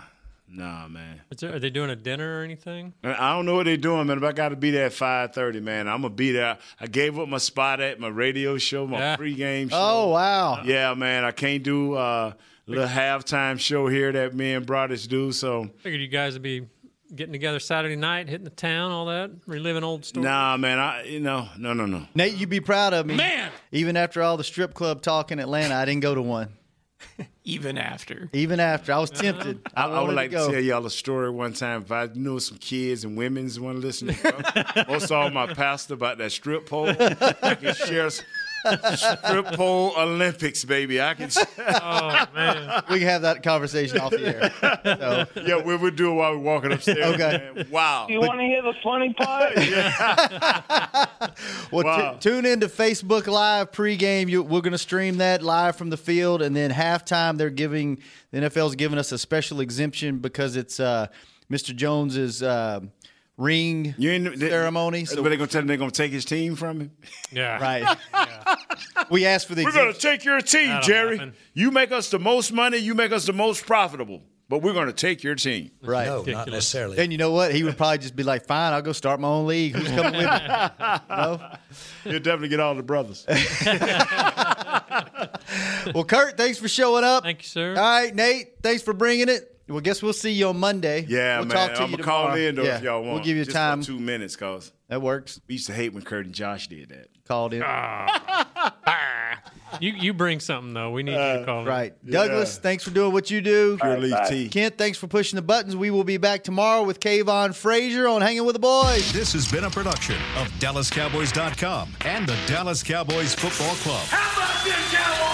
nah, man. Is there, are they doing a dinner or anything? I don't know what they're doing, man. But I got to be there at five thirty, man. I'm gonna be there. I gave up my spot at my radio show, my Yeah. pregame show. oh wow! yeah, man. I can't do uh, a little halftime show here that me and Brothers do. So Figured you guys would be getting together Saturday night, hitting the town, all that, reliving old stories. nah, man. I you know, no, no, no. Nate, you'd be proud of me, Man! Even after all the strip club talk in Atlanta, I didn't go to one. Even after. Even after I was tempted, I, I, I would like to to, tell y'all a story one time. If I knew some kids and women's want to listen, most all my pastor about that strip pole. I can share s- strip pole Olympics, baby. I can. Oh, man. we can have that conversation off the air. So, yeah, we would do it while we're walking upstairs. Okay. man. Wow. You want to hear the funny part? yeah. well, Wow. t- tune into Facebook Live pregame. You, we're going to stream that live from the field, and then halftime they're giving the NFL's giving us a special exemption because it's uh, Mr. Jones's uh, ring You ain't, they, ceremony. So So they're gonna tell him they're gonna take his team from him. Yeah. right, we asked for the We're gonna take your team, That'll Jerry. happen. You make us the most money. You make us the most profitable. But we're gonna take your team. Right. No, not necessarily. And you know what? He would probably just be like, "Fine, I'll go start my own league. Who's coming with me?" no. You'll definitely get all the brothers. Well, Kurt, thanks for showing up. Thank you, sir. All right, Nate, thanks for bringing it. Well, guess we'll see you on Monday. Yeah, we'll man. talk to I'm you gonna call in though yeah, if y'all want. We'll give you Just time. for two minutes, cause That works. we used to hate when Kurt and Josh did that. Called in. Ah. You you bring something, though. We need you to uh, call in. Right. Douglas, thanks for doing what you do. Pure Leaf Tea. Kent, thanks for pushing the buttons. We will be back tomorrow with Kavon Frazier on Hanging with the Boys. This has been a production of DallasCowboys.com and the Dallas Cowboys Football Club. How about this, Cowboys?